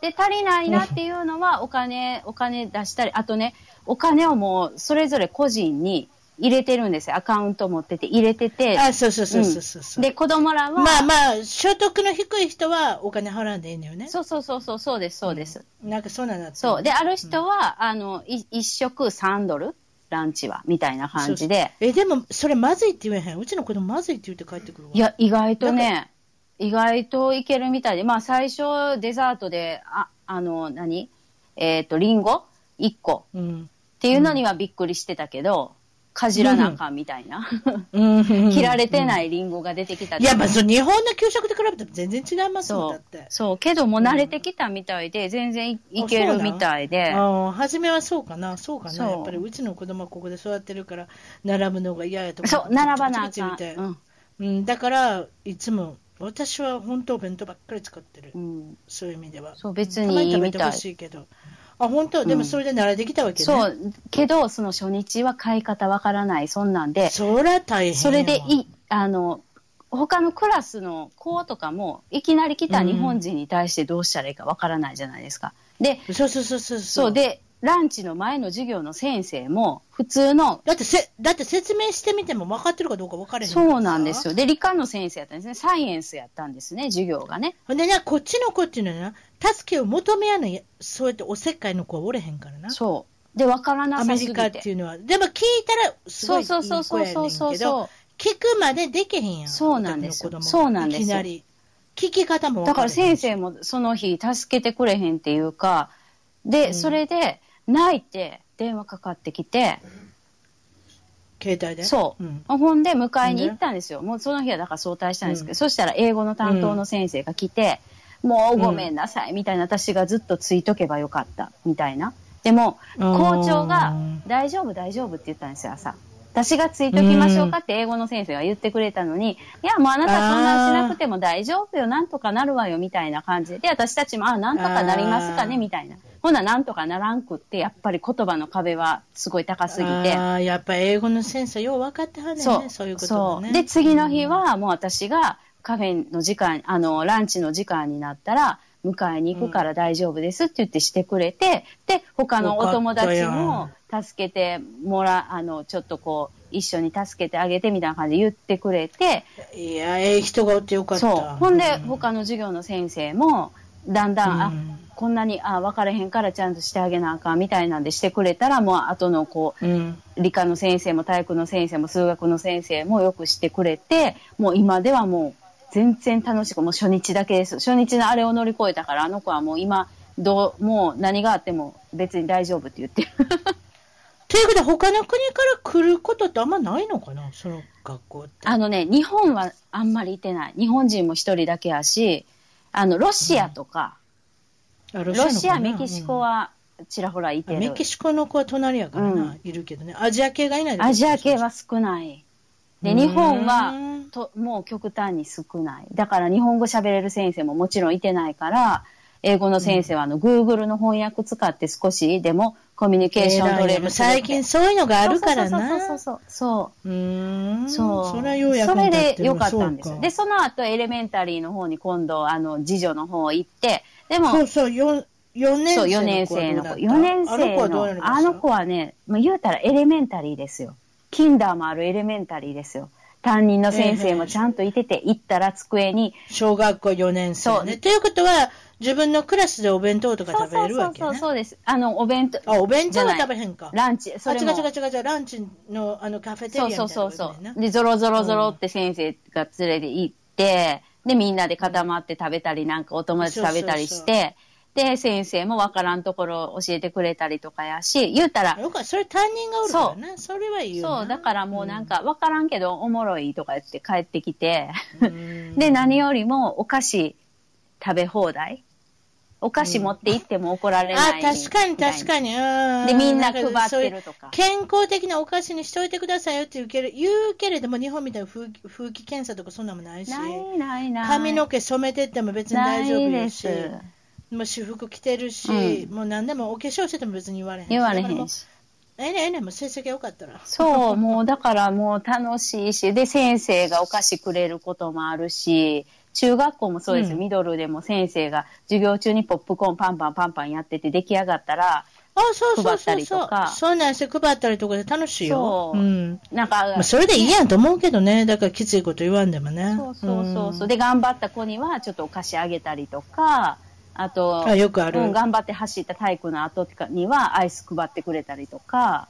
で、足りないなっていうのは、お金、お金出したり、あとね、お金をもう、それぞれ個人に入れてるんですよ。アカウント持ってて、入れてて。あ、そうそうそうそうそうそう。で、子供らは、まあまあ、所得の低い人はお金払うんでいいのよね。そうそうそうそう、そうです、そうです。なんかそうなんだそう。で、ある人は、あの、い一食3ドルランチは、みたいな感じで。え、でも、それまずいって言えへん？うちの子供まずいって言って帰ってくるわ。いや、意外とね、意外といけるみたいで、まあ最初デザートで、あ、あの、何？えっ、と、リンゴ ?1 個うん。っていうのにはびっくりしてたけど、かじらなあかんみたいな。うん。切られてい。ないリンゴが出てきたいや、まあ、そう日本の給食と比べても全然違いますもん、だって。。そう。けどもう慣れてきたみたいで、全然いいけるみたいで。ああ、初めはそうかな、そうかな。やっぱりうちの子供はここで育ってるから、並ぶのが嫌やとか。そう、並ばなあかんうん。うん、だから、いつも、私は本当お弁当ばっかり使ってる。うん。そういう意味では。そう、別たまにいいみたいに食べてほ。しいけど。あ、本当、でもそれで慣れてきたわけね。そう。けど、その初日は買い方わからない、そんなんで。そりゃ大変。それでい、あの、他のクラスの子とかも、いきなり来た日本人に対してどうしたらいいかわからないじゃないですか。で、そうそうそうそう。そうで、ランチの前の授業の先生も、普通の。だってせ、だって説明してみても分かってるかどうか分からへんそうなんですよ。で、理科の先生やったんですね。サイエンスやったんですね、授業がね。ほんでね、こっちの子っていうのはな、助けを求めやない、そうやっておせっかいの子はおれへんからな。そう。で、分からなさすぎてアメリカっていうのは。でも聞いたら、すごいいい子やねんけど。そうそうそうそうそう。聞くまでできへんやん。そうなんですよ。そうなんですよ。いきなり。聞き方もだから先生もその日助けてくれへんっていうか、で、うん、それで泣いて電話かかってきて、携帯で？そう、うん、ほんで迎えに行ったんですよ。もうその日はだから早退したんですけど、うん、そしたら英語の担当の先生が来て、もうごめんなさいみたいな、私がずっとついとけばよかったみたいな。でも、校長が大丈夫大丈夫って言ったんですよ、朝。私がついときましょうかって英語の先生が言ってくれたのに、いや、もうあなたそんなしなくても大丈夫よ、なんとかなるわよ、みたいな感じ。で、私たちも、あ、なんとかなりますかね、みたいな。ほな、なんとかならんくって、やっぱり言葉の壁はすごい高すぎて。ああ、やっぱ英語の先生よう分かってはんねんね、そう。そういうことね。で、次の日はもう私がカフェの時間、あの、ランチの時間になったら、迎えに行くから大丈夫ですって言ってしてくれて、で、他のお友達も助けてもら、あの、ちょっとこう、一緒に助けてあげてみたいな感じで言ってくれて。いや、ええ人がおってよかった。そう。ほんで、他の授業の先生も、だんだん、うん、あ、こんなに、あ、分かれへんからちゃんとしてあげなあかんみたいなんでしてくれたら、もう後のこう、うん、理科の先生も体育の先生も数学の先生もよくしてくれて、もう今ではもう全然楽しく、もう初日だけです。初日のあれを乗り越えたから、あの子はもう今、どう、もう何があっても別に大丈夫って言ってる。[LAUGHS] ということで、他の国から来ることってあんまないのかな、その学校って。あのね、日本はあんまりいてない。日本人も一人だけやし、あの、ロシアとか、うん、ロシア、メキシコはちらほらいてる。メキシコの子は隣やからな、うん、いるけどね。アジア系がいないアジア系は少ない。で、日本はと、もう極端に少ない。だから日本語喋れる先生ももちろんいてないから、英語の先生はあの、グーグルの翻訳使って少しでもコミュニケーション取れる。最近そういうのがあるからな。そうそうそうそう。うん。そう。それはようやそれでよかったんですよ。で、その後エレメンタリーの方に今度、あの、次女の方行って、でも、そうそう、4, 4年生の子。そう、4年生の子。4年生の、あの子はね、まあ、言うたらエレメンタリーですよ。キンダーもあるエレメンタリーですよ。担任の先生もちゃんといてて、行ったら机に。小学校4年生、ね。そう。ということは、自分のクラスでお弁当とか食べれるわけ、ね、そうそうそうです。あの、お弁当。あ、お弁当は食べへんか。ランチ。それもあ、違う違う違う違う。ランチの、あの、カフェテリアみたいな、ね、そうそうそう。で、ゾロゾロゾロって先生が連れて行って、で、みんなで固まって食べたり、なんかお友達食べたりして、そうそうそうで、先生もわからんところ教えてくれたりとかやし、言うたら。よかそれ担任がおるからね。それはいいよそう、だからもうなんかわからんけど、おもろいとか言って帰ってきて、で、何よりもお菓子食べ放題。お菓子持って行っても怒られない、うん、あ、確かに確かに。で、みんな配ってるとか。健康的なお菓子にしといてくださいよって言うけれ言うけれども、日本みたいな風風紀検査とかそんなもないし。ないないない。髪の毛染めてっても別に大丈夫やし。ないです。もう私服着てるし、うん、もう何でもお化粧してても別に言われへん言われへんし。ええねええねもう成績良かったら。そう、[LAUGHS] もうだからもう楽しいし、で、先生がお菓子くれることもあるし、中学校もそうです、うん、ミドルでも先生が授業中にポップコーンパンパンパンパンやってて出来上がったら、あそうそうそうそう。そうなんですよ。配ったりとかで楽しいよ。そう。うん。なんか、まあ、それでいいやんと思うけどね。だからきついこと言わんでもね。そうそうそうそう、うん、で、頑張った子にはちょっとお菓子あげたりとか、あと、あよくある、うん、頑張って走った体育の後にはアイス配ってくれたりとか。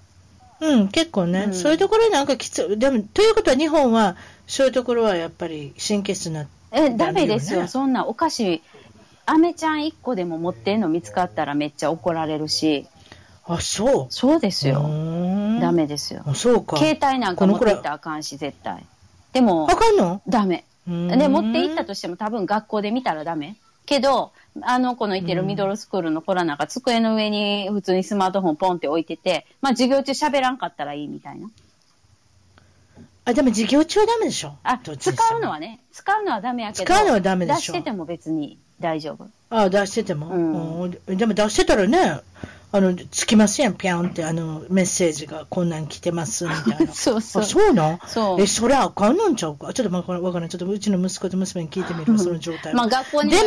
うん、結構ね、うん、そういうところなんかきつい。でも、ということは日本は、そういうところはやっぱり神経質な、ね、え、ダメですよ。そんなお菓子、アメちゃん1個でも持ってんの見つかったらめっちゃ怒られるし。あ、そうそうですよ。ダメですよ。あ、そうか。携帯なんか持っていったらあかんし、絶対。でも、あかんの？ダメ。で、持って行ったとしても多分学校で見たらダメ。けど、あの子のいてるミドルスクールの子らなんか、机の上に普通にスマートフォンポンって置いてて、まあ授業中喋らんかったらいいみたいな。あ、でも授業中はダメでしょ？あ、使うのはね、使うのはダメやけど、使うのはダメでしょ。出してても別に大丈夫。ああ、出してても、うん。うん。でも出してたらね、あの、つきますやん、ぴゃんって、あの、メッセージが、こんなん来てます、みたいな。[LAUGHS] そうそうあ、そうなん？そうえ、それあかんのんちゃうか？ちょっとまあ、わからん。ちょっとうちの息子と娘に聞いてみるわ、その状態は。まあ学校にでも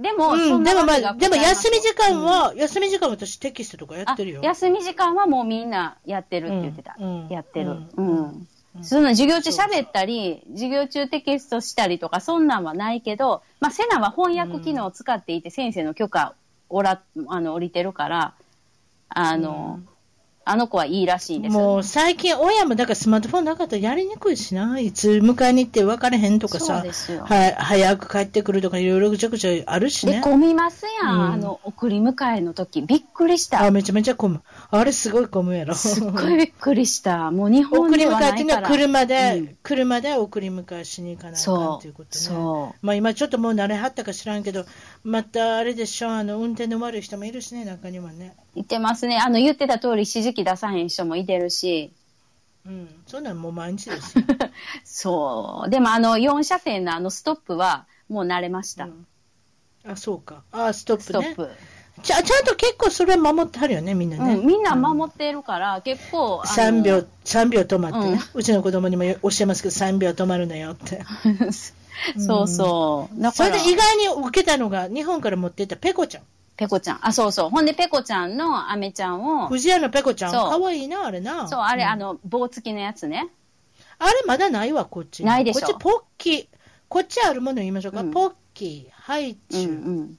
でも、うん、でもまあ、でも休み時間は、は、休み時間は私テキストとかやってるよ。あ休み時間はもうみんなやってるって言ってた。うんうんやってる。ううんん。うんそんな授業中喋ったり、授業中テキストしたりとか、そんなんはないけど、まあ、セナは翻訳機能を使っていて、先生の許可おら、あの、降りてるから、あの、あの子はいいらしいんですもう最近親もだからスマートフォンなかったらやりにくいしな。いつ迎えに行って別れへんとかさ。は早く帰ってくるとかいろいろぐちゃぐちゃあるしで、ね。混みますやん、うんあの、送り迎えの時。びっくりした。あ、めちゃめちゃ混む。あれすごい混むやろ。すっごいびっくりした。もう日本送りでは迎えっていうのは。車で、うん車で送り迎えしに行かないかんそうということね。そうまあ今ちょっともう慣れはったか知らんけど、またあれでしょ、あの、運転の悪い人もいるしね、中にはね。言ってますね。あの、言ってた通り指示器出さへん人もいてるし。うん。そんなんもう毎日ですよ。[LAUGHS] そう。でもあの、4車線のあのストップはもう慣れました。うんあ、そうか。あ、ストップね。ストップ。ちゃちゃんと結構それは守ってはるよね、みんなね。うん、みんな守ってるから、結構。あの3秒、三秒止まってね、うちの子供にも教えますけど、3秒止まるなよって。[LAUGHS] そうそう。だそれで意外に受けたのが、日本から持っていったペコちゃん。ペコちゃん。あ、そうそう。ほんで、ペコちゃんのアメちゃんを、藤屋のペコちゃん、かわいいな、あれな。そう、あれ、んあの、棒付きのやつね。あれまだないわ、こっち。ないでしょこっちポッキー。こっちあるもの言いましょうか。うんポッキー、ハイうんチュウ。うん。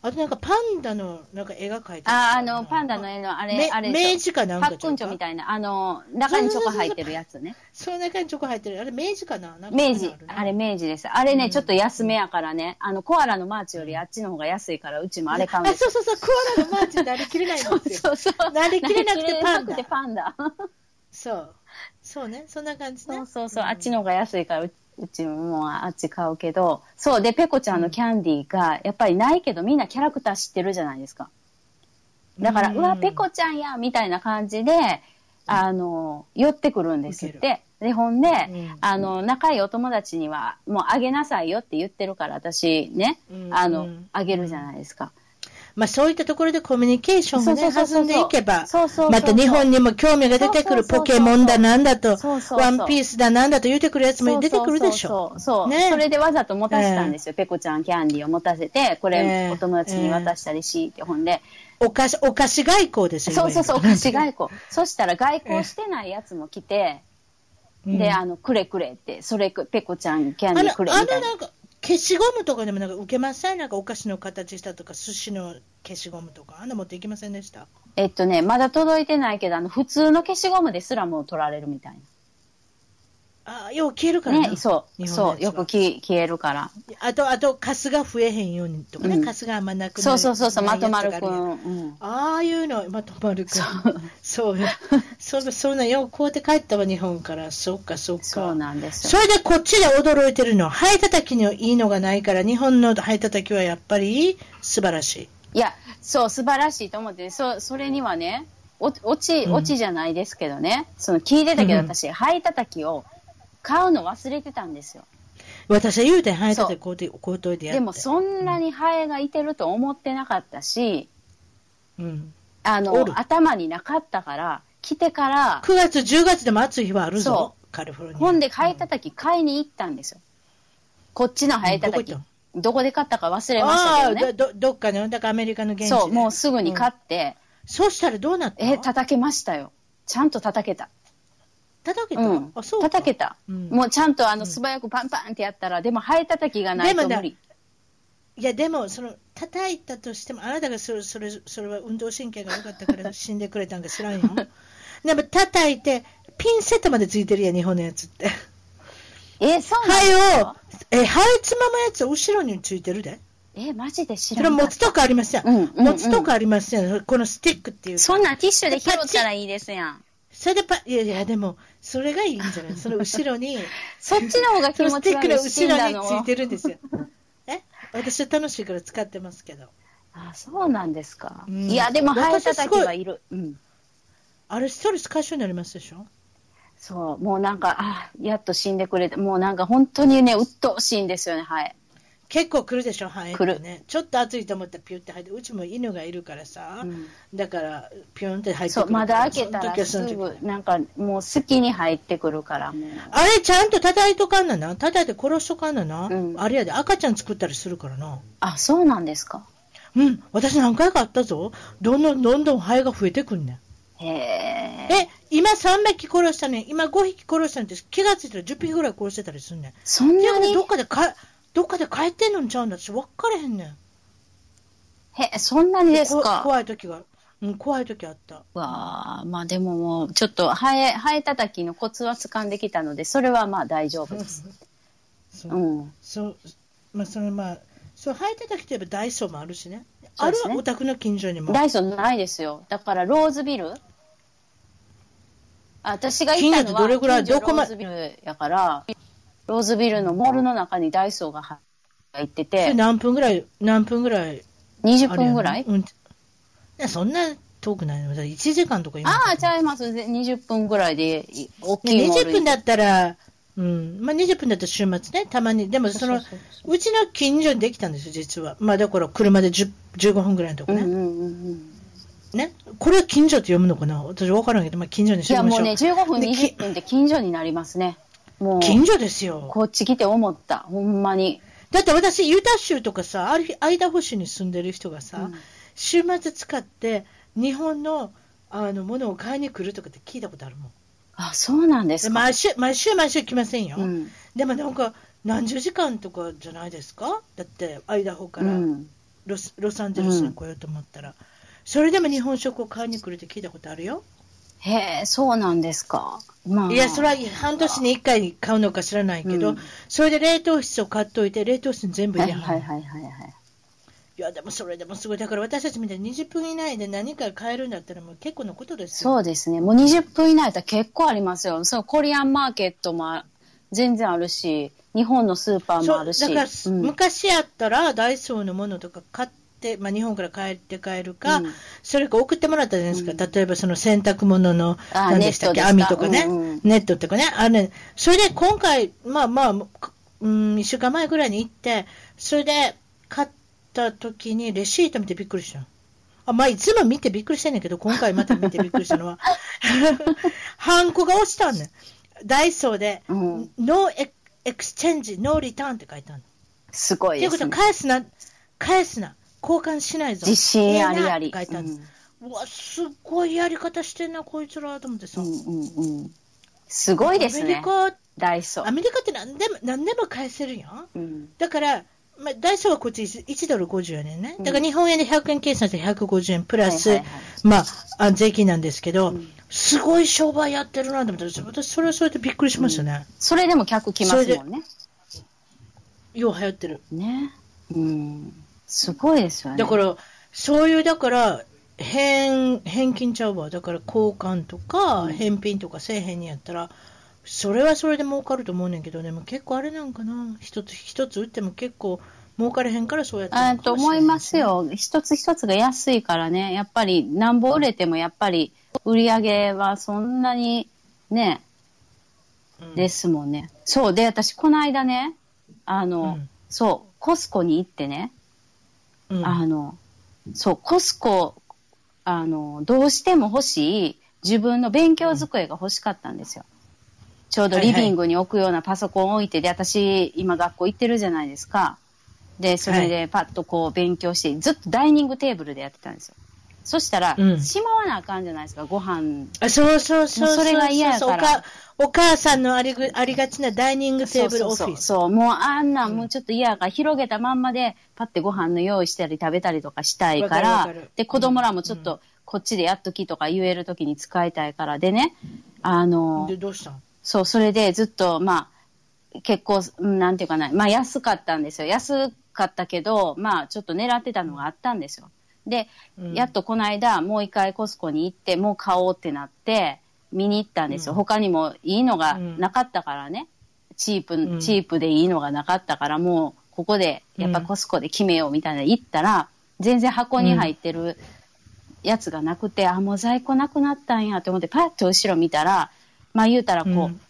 あとなんかパンダのなんか絵が描いてあ、あの、パンダの絵の、あれ、あれ。明治かなんかパックンチョみたいな、あの、中にチョコ入ってるやつね。その中にチョコ入ってる。あれ明治かな？なんか明治あれ明治です。あれね、うんちょっと安めやからね、あの、コアラのマーチよりあっちの方が安いから、うちもあれ買うんあ、ですそうそうそう、コアラのマーチなりきれないんそうですよ。そうそう。なりきれなくてパンダなりきれなくてパンダ。そう。そうね、そんな感じね。そうそうそう、あっちの方が安いから、ううちもあっち買うけど、そう、で、ペコちゃんのキャンディーが、やっぱりないけど、みんなキャラクター知ってるじゃないですか。だから、ううんわ、ペコちゃんや、みたいな感じで、あの、寄ってくるんですっウて。で、ほんで、うん。あの、仲いいお友達には、もうあげなさいよって言ってるから、私ね、うん。あのうん、あげるじゃないですか。まあそういったところでコミュニケーションがね、弾んでいけばまた日本にも興味が出てくるポケモンだなんだと、ワンピースだなんだと言ってくるやつも出てくるでしょ。そう。それでわざと持たせたんですよ。ペコちゃんキャンディーを持たせて、こええ。れお友達に渡したりし、って、ほんで、お菓子、お菓子外交ですよ。そうそうそう、お菓子外交。[LAUGHS] そしたら外交してないやつも来て、うん。で、あの、くれくれって、それく、ペコちゃんキャンディーくれみたいな。あのなんか、消しゴムとかでもなんか受けません？なんかお菓子の形したとか、寿司の消しゴムとか、あんな持っていきませんでした？えっとね、まだ届いてないけど、あの、普通の消しゴムですらも取られるみたいな。あ、よう消えるかな。らな。ね、そう、そう、よくき消えるから。あと、あと、カスが増えへんようにとかね、うんカスがあんまなくなる。そうそうそうそう、まとまるくんん。うん。ああいうの、まとまるくん。そうよ。そう、[LAUGHS] そんなようこうやって帰ったわ、日本から。そっか、そっか。そうなんですそれでこっちで驚いてるの。ハエ叩きにいいのがないから、日本のハエ叩きはやっぱり素晴らしい。いや、そう、素晴らしいと思って、そそれにはね、お落ち、うん落ちじゃないですけどね、その聞いてたけど、うん私、ハエ叩きを買うの忘れてたんですよ。私は言うて、ハエ叩きこうて、こうといてやって。でも、そんなにハエがいてると思ってなかったし、うん。あおの、る頭になかったから、来てから、9月、10月でも暑い日はあるぞそ。カリフォルニア。ほんで、ハエ叩き買いに行ったんですよ。こっちのハエ叩きどこで買ったか忘れましたけどね。ど、どどっかの、だからアメリカの現地で。そう、もうすぐに買っって、そうしたらどうなったえ、叩けましたよ。ちゃんと叩けた。叩けた、うんあ、そうか叩けた。うんもうちゃんとあのうん素早くパンパンってやったら、でもハエ叩きがないと無理。いや、でも、その、叩いたとしても、あなたがそれ、それ、それは運動神経が良かったから死んでくれたんか知らんよ。[LAUGHS] でも、叩いて、ピンセットまでついてるやん、日本のやつって。え、そうなんですか、え、ハエつまむやつ後ろについてるで。え、マジで知そらなかった。れ持つとこありますやん。うんうんうん持つとこありますやん。このスティックっていうか。そんなんティッシュで拾ったらいいですやん。それでパ、いやいや、でも、それがいいんじゃない？その後ろに、[LAUGHS] そっちの方が気その持スティックの後ろについてるんですよ。え？私は楽しいから使ってますけど。あ、そうなんですか。うんいや、でもハエ叩きはいる。うん。あれ、ストレス解消になりますでしょ？そう、もうなんか、あ、やっと死んでくれた。もうなんか本当にね、鬱陶しいんですよね、ハエ。結構来るでしょ、ハエってね。ちょっと暑いと思ったらピュって入って、うちも犬がいるからさ、うんだからピュンって入ってくそう、るから。窓開けたらすぐ、なんかもう好きに入ってくるから。あれちゃんと叩いとかんなな？叩いて殺しとかんなな？うんあれやで、赤ちゃん作ったりするからな。あ、そうなんですか。うん、私何回かあったぞ。どんどんどんどんハエが増えてくんねん。へえ。え、今3匹殺したねん。今5匹殺したんです。気がついたら10匹ぐらい殺してたりすんねん。そんなに？どっかでか、どっかで帰ってんのんちゃうんだ私分かれへんねん。へそんなにですこか。怖い時が。うん、怖い時あった。わあ、まあでももう、ちょっと、ハエ、ハエ叩きのコツは掴んできたので、それはまあ大丈夫です。[LAUGHS] そうう。ん。そう、まあ、そのまあ、そう、生えてたきといえばダイソーもあるしね。あるそうですねお宅の近所にも。ダイソンないですよ。だから、ローズビルあ私が行ったのは、近所ってどれぐらい？近所どこまローズビルやから、ローズビルのモールの中にダイソーが入ってそれて、何分ぐらい、何分ぐらい20あるやん分ぐらいうん。いや、そんな遠くないの。1時間とか今。ああ、ちゃいます。20分ぐらいで、い大きいモール20分だったら、うん。まあ、20分だったら週末ね、たまに。でも、その、そうそうそううちの近所にできたんですよ、実は。まあ、だから、車で10 15分ぐらいのとこね。うんうんうんうん。ね？これは近所って読むのかな？私分からんけど、まあ、近所にしいや、ましょう。もうね、15分、でき20分って近所になりますね。もう、近所ですよ。こっち来て思った。ほんまに。だって私、ユタ州とかさ、ある日、アイダホ州に住んでる人がさ、うん週末使って、日本の、あの、ものを買いに来るとかって聞いたことあるもん。あ、そうなんですか。で毎週、毎週、毎週来ませんよ。うん。でもなんか、何十時間とかじゃないですか？だって、アイダホからうん。ロス,、ロサンゼルスに来ようと思ったら、それでも日本食を買いに来るって聞いたことあるよ。へえ、そうなんですか。まあ。いや、それは半年に1回買うのか知らないけど、うんそれで冷凍室を買っといて、冷凍室に全部はい入れはんのはいはいはいはい。いや、でもそれでもすごい。だから私たちみたいに20分以内で何か買えるんだったらもう結構なことですよ。そうですね。もう20分以内だったら結構ありますよ。そう、コリアンマーケットもあ全然あるし、日本のスーパーもあるし。だから、うん昔やったらダイソーのものとか買って、まあ、日本から帰って帰るか、うんそれか送ってもらったじゃないですか。うん例えばその洗濯物の、あ何でしたっけ、網とかね、うんうんネットとかね。あれ、それで今回、まあまあ、うん、1週間前ぐらいに行って、それで買った時にレシート見てびっくりしたの。あまあ、いつも見てびっくりしてんねんけど、今回また見てびっくりしたのは、[LAUGHS] ハンコが押したんねん。ダイソーで、うん no exchange、no return って書いてあるの。すごいということは、ですね。返すな、返すな、交換しないぞ。自信ありあり。書いてあるんうんです。うわ、すっごいやり方してんな、こいつらと思ってさ。うんうんうん。すごいですね。アメリカ、ダイソー。アメリカって何でも、何でも返せるやん。うん。だから、まあ、ダイソーはこっち 1, 1ドル50円ねだから日本円で100円計算して150円プラス、はいはいはいまあ、あ税金なんですけど、うんすごい商売やってるなと思って、私、それはそれでびっくりしましたね。それでも客来ますもんね。よう流行ってる。ね。うん。すごいですよね。だから、そういう、だから、返、返金ちゃうわ。だから交換とか、うん返品とかせえへんにやったら、それはそれで儲かると思うねんけど、でも結構あれなんかな。一つ一つ売っても結構儲かれへんからそうやってるあのかもしれないと思いますよ。一つ一つが安いからね。やっぱり、なんぼ売れてもやっぱり、売り上げはそんなにね、うんですもんね。そう。で、私、この間ね、あの、うんそう、コスコに行ってね、うんあの、そう、コスコ、あの、どうしても欲しい自分の勉強机が欲しかったんですよ。ちょうどリビングに置くようなパソコンを置いて、で、私、今学校行ってるじゃないですか。で、それでパッとこう勉強して、ずっとダイニングテーブルでやってたんですよ。そしたら、うん。しまわなあかんじゃないですか、ご飯。あそうそうそうそれが嫌やから。そうおかお母さんのありぐありがちなダイニングテーブルオフィス。そう。そうもうあんなもうちょっと嫌やから、広げたまんまで、パッてご飯の用意したり食べたりとかしたいから。かる、で、子供らもちょっうと、こっちでやっときとか言えるときに使いたいから、でね、あので、、どうしたん？そう、それでずっと、まあ、結構、うんなんていうかな、まあ安かったんですよ。安かったけど、まあちょっと狙ってたのがあったんですよ。で、うん。やっとこの間、もう一回コスコに行って、もう買おうってなって、見に行ったんですよ。うん。他にもいいのがなかったからね。チープ、うん。チープでいいのがなかったから、もうここで、やっぱコスコで決めようみたいなの行ったら、全然箱に入ってるやつがなくて、あ、もう在庫なくなったんやって思って、パッと後ろ見たら、まあ言うたらこう、うん。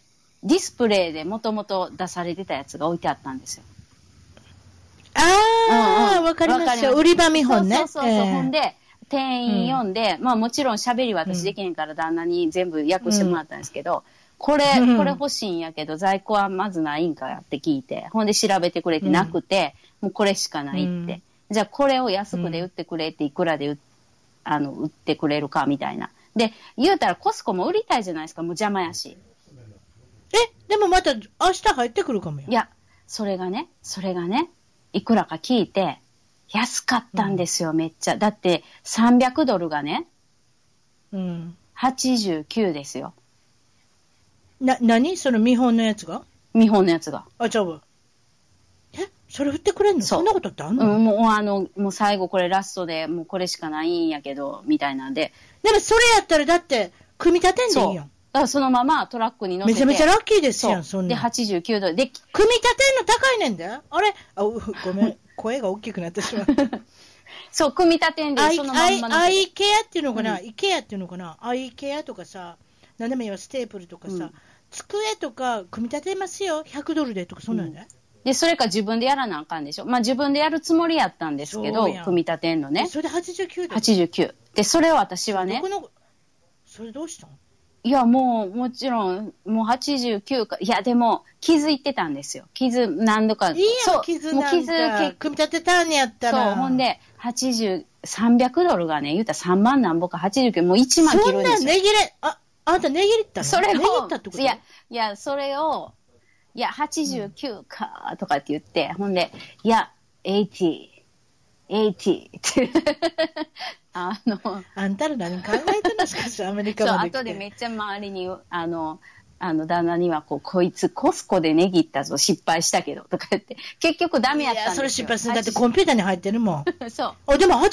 ディスプレイでもともと出されてたやつが置いてあったんですよ。ああ、うんうんわかりますよ。わかります売り場見本ね。そうそうそう。ええほんで、店員読んで、まあもちろん喋りは私できへんから旦那に全部訳してもらったんですけど、これ、うんこれ欲しいんやけど、在庫はまずないんかやって聞いて、ほんで調べてくれてなくて、もうこれしかないって。うんじゃあこれを安くで売ってくれって、いくらで売あの売ってくれるかみたいな。で、言うたらコスコも売りたいじゃないですか、もう邪魔やし。え、でもまた明日入ってくるかもよい。や、それがね、それがね、いくらか聞いて、安かったんですよ、めっちゃ。だって、300ドルがね、うん。89ですよ。な、何？その見本のやつが？見本のやつが。あ、ちゃうわ。え？それ売ってくれんの？そんなことってあんうの、ん、もうあの、もう最後これラストで、もうこれしかないんやけど、みたいなんで。でもそれやったらだって、組み立てんでそ。いういやん。だからそのままトラックに乗せて。めちゃめちゃラッキーですやん、そんなん。89ドル。で、組み立てんの高いねんだあれ？あ、うごめん。[LAUGHS] 声が大きくなってしまった。[LAUGHS] そう、組み立てんでア、イそのまアイんま乗せてアイケアっていうのかな、うイケアっていうのかな？アイケアとかさ、なんでもいいわ、ステープルとかさ、うん机とか組み立てますよ、100ドルでとか、そんなんね。で、それか自分でやらなあかんでしょ。まあ自分でやるつもりやったんですけどそうや、ん組み立てんのね。それで89ドル。89。で、それを私はねどこ、の、それどうしたん？いや、もう、もちろん、もう89か、いや、でも、傷いってたんですよ。傷何度か。いいや、そうんもう傷組み立てたんやったら。そう、ほんで、80、300ドルがね、言うたら3万なんぼか89、もう1万切そるんですよ。んなん値切れ、あ、あんた値切ったの？それ値切をったってこ、と？いや、いや、それを、いや、89か、とかって言って、ほんで、いや、80、80って、あの、あんたら何考えてんの？しかし、アメリカそう、まで来て。後でめっちゃ周りに、あの、あの、旦那には、こう、こいつ、コスコで値切ったぞ、失敗したけど、とか言って、結局ダメやったんですよ。いや、それ失敗する。だってコンピューターに入ってるもん。そう。お、でも89、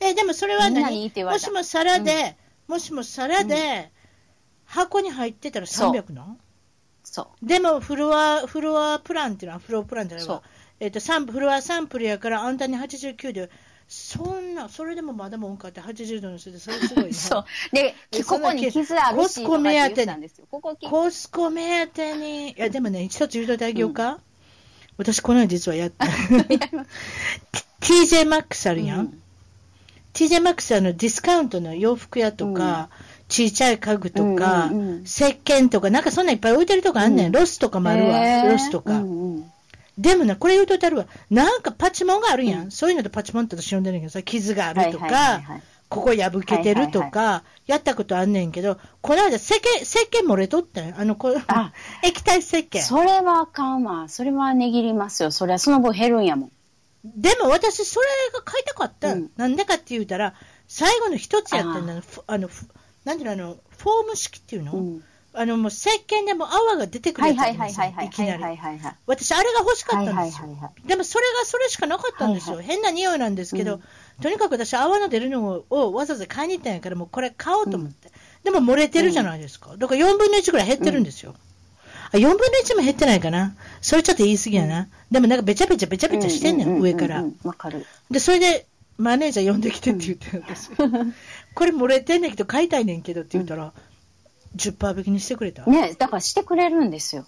え、でもそれは何もしも皿で、もしも皿で、箱に入ってたらそう300なんそう。でもフロア、フロアプランっていうのは、フロアプランじゃないそうわ。えっ、と、サンフロアサンプルやから、あんたに89で、そんな、それでもまだもんかって80度にするそれすごいね。[LAUGHS] そう。でえ、ここに傷あるし、コスコ目当てとかって言ってたんですよ。ここきコスコ目当てに、いや、でもね、一つ言うといてあげようか。私、この間実はやった。TJ Maxx あるやん。うん TJ マックスはあのディスカウントの洋服屋とか、ちいちゃい家具とか、うんうんうん石鹸とか、なんかそんなんいっぱい置いてるとこあんねん。うん Ross とかもあるわ、 Ross とか。うんうんでもね、これ言うといてあるわ。なんかパチモンがあるやん。うんそういうのでパチモンって私呼んでるんやけどさ、傷があるとか、はいはいはいはいここ破けてるとか、はいやったことあんねんけど、この間石鹸、石鹸漏れとったんあの、こあ [LAUGHS] 液体石鹸。それはあかんわ。それは値切りますよ。それはその分減るんやもん。でも私、それが買いたかった。うんなんでかって言うたら、最後の一つやったんだふあの、ふなんていうの、あの、フォーム式っていうの、うん。あの、もう石鹸でも泡が出てくるはいやつありますよはいきなり。私、あれが欲しかったんですよ。でもそれがそれしかなかったんですよ。はい変な匂いなんですけど、うんとにかく私、泡の出るのををわざわざ買いに行ったんやから、もうこれ買おうと思って。でも漏れてるじゃないですか。だから4分の1ぐらい減ってるんですよ。あ、4分の1も減ってないかな。それちょっと言い過ぎやな。でもなんかべちゃべちゃべちゃべちゃしてんねん、上からう。んわかる。で、それで、マネージャー呼んできてって言って、私。[LAUGHS] これ漏れてんねんけど、買いたいねんけどって言ったら、10%引きにしてくれた？ね、だからしてくれるんですよ。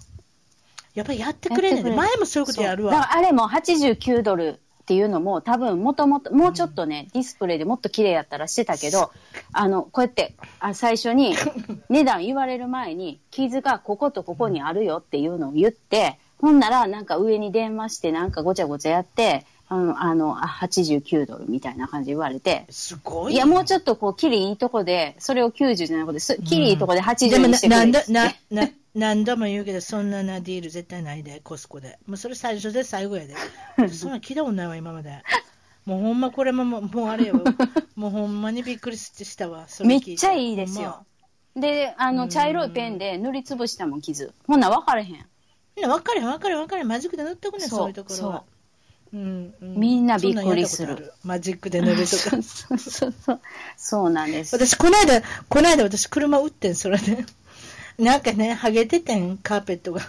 やっぱりやってくれんね前もそういうことやるそうだわ。からあれも89ドルっていうのも多分もともと、もうちょっとね、ディスプレイでもっと綺麗やったらしてたけど、あの、こうやって、あ最初に [LAUGHS] 値段言われる前に、傷がこことここにあるよっていうのを言って、ほんならなんか上に電話してなんかごちゃごちゃやって、あの、あの、あ89ドルみたいな感じで言われて、すごい。いや、もうちょっとこう、キリいいとこで、それを90じゃなくて、すキリいいとこでで80もなにしてくれなんだってな [LAUGHS] な何度も言うけど、そんななディール絶対ないで、コスコで。もうそれ最初で最後やで。そんなん聞いたことないわ、今まで。もうほんまこれももうもうあれよ。[LAUGHS] もうほんまにびっくりしたわ。めっちゃいいですよ。で、あの、茶色いペンで塗りつぶしたもん、傷。ほんなら分かれへん。ほんま分かれへん分かれへん分かれへん。マジックで塗っとくねん、そうそういうところは。うんうんみんなびっくりするマジックで塗るとか。[LAUGHS] そうそうそう。そうなんです。私、この間、この間私車売ってん、それで。なんかね、ハゲててん、カーペットが。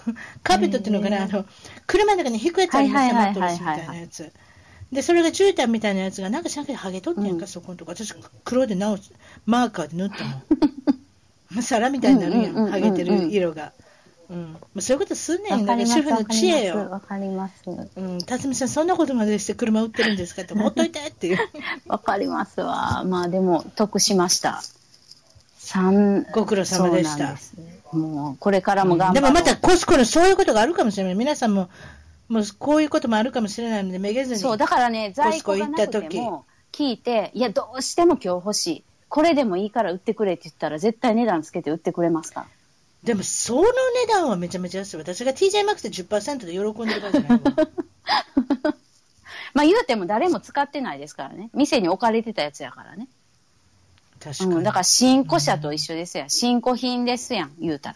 カーペットっていうのかな、あの、車の中に引くやつありますよ、マットレスみたいなやつ。で、それが絨毯みたいなやつが、なんかしらんけどハゲとってんか、うんそこのとこ。私、黒で直す、マーカーで塗ったもん。[LAUGHS] 皿みたいになるやん、うんうんうんうんハゲてる色が。うん、そういうことすんねん。わかります主婦の知恵よ。わかります。うん、辰巳さん、そんなことまでして車売ってるんですかって、ほっといてっていう。[LAUGHS] わかりますわ。まあでも、得しました。三ご苦労様でしたそうなんですもう、これからも頑張でろう。もまたコスコのそういうことがあるかもしれない。皆さんも、もうこういうこともあるかもしれないので、めげずに。そう、だからね、在庫がなくコスコ行った時ても、聞いて、いや、どうしても今日欲しい。これでもいいから売ってくれって言ったら、絶対値段つけて売ってくれますから。でも、その値段はめちゃめちゃ安い。私が TJ マックスで10%で喜んでるからじゃないわ。[LAUGHS] まあ言うても誰も使ってないですからね。店に置かれてたやつやからね。確かに。うん、だから新古車と一緒ですやん。新古品ですやん、言うたら。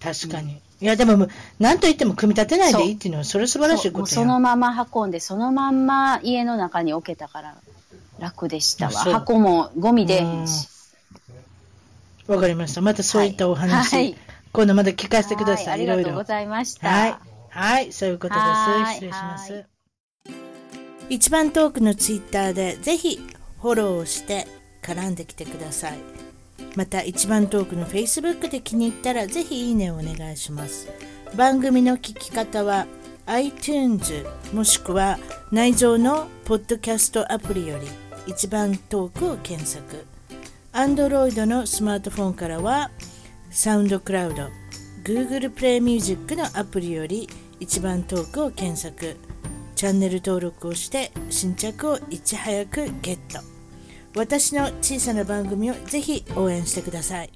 確かに。いや、でも、なんと言っても組み立てないでいいっていうのは、それ素晴らしいことやそのまま運んで、そのまんま家の中に置けたから楽でしたわ。箱もゴミ出えへんし。わかりました。またそういったお話、はい今度また聞かせてください。はいありいろいろ。がとうございました。はい。はい、そういうことはいです。失礼しまはす。一番トークのツイッターでぜひフォローをして絡んできてください。また一番トークの Facebook で気に入ったらぜひいいねをお願いします。番組の聞き方は iTunes もしくは内蔵のポッドキャストアプリより一番トークを検索。Android のスマートフォンからはサウンドクラウド、Google プレイミュージックのアプリより一番トークを検索。チャンネル登録をして新着をいち早くゲット。私の小さな番組をぜひ応援してください。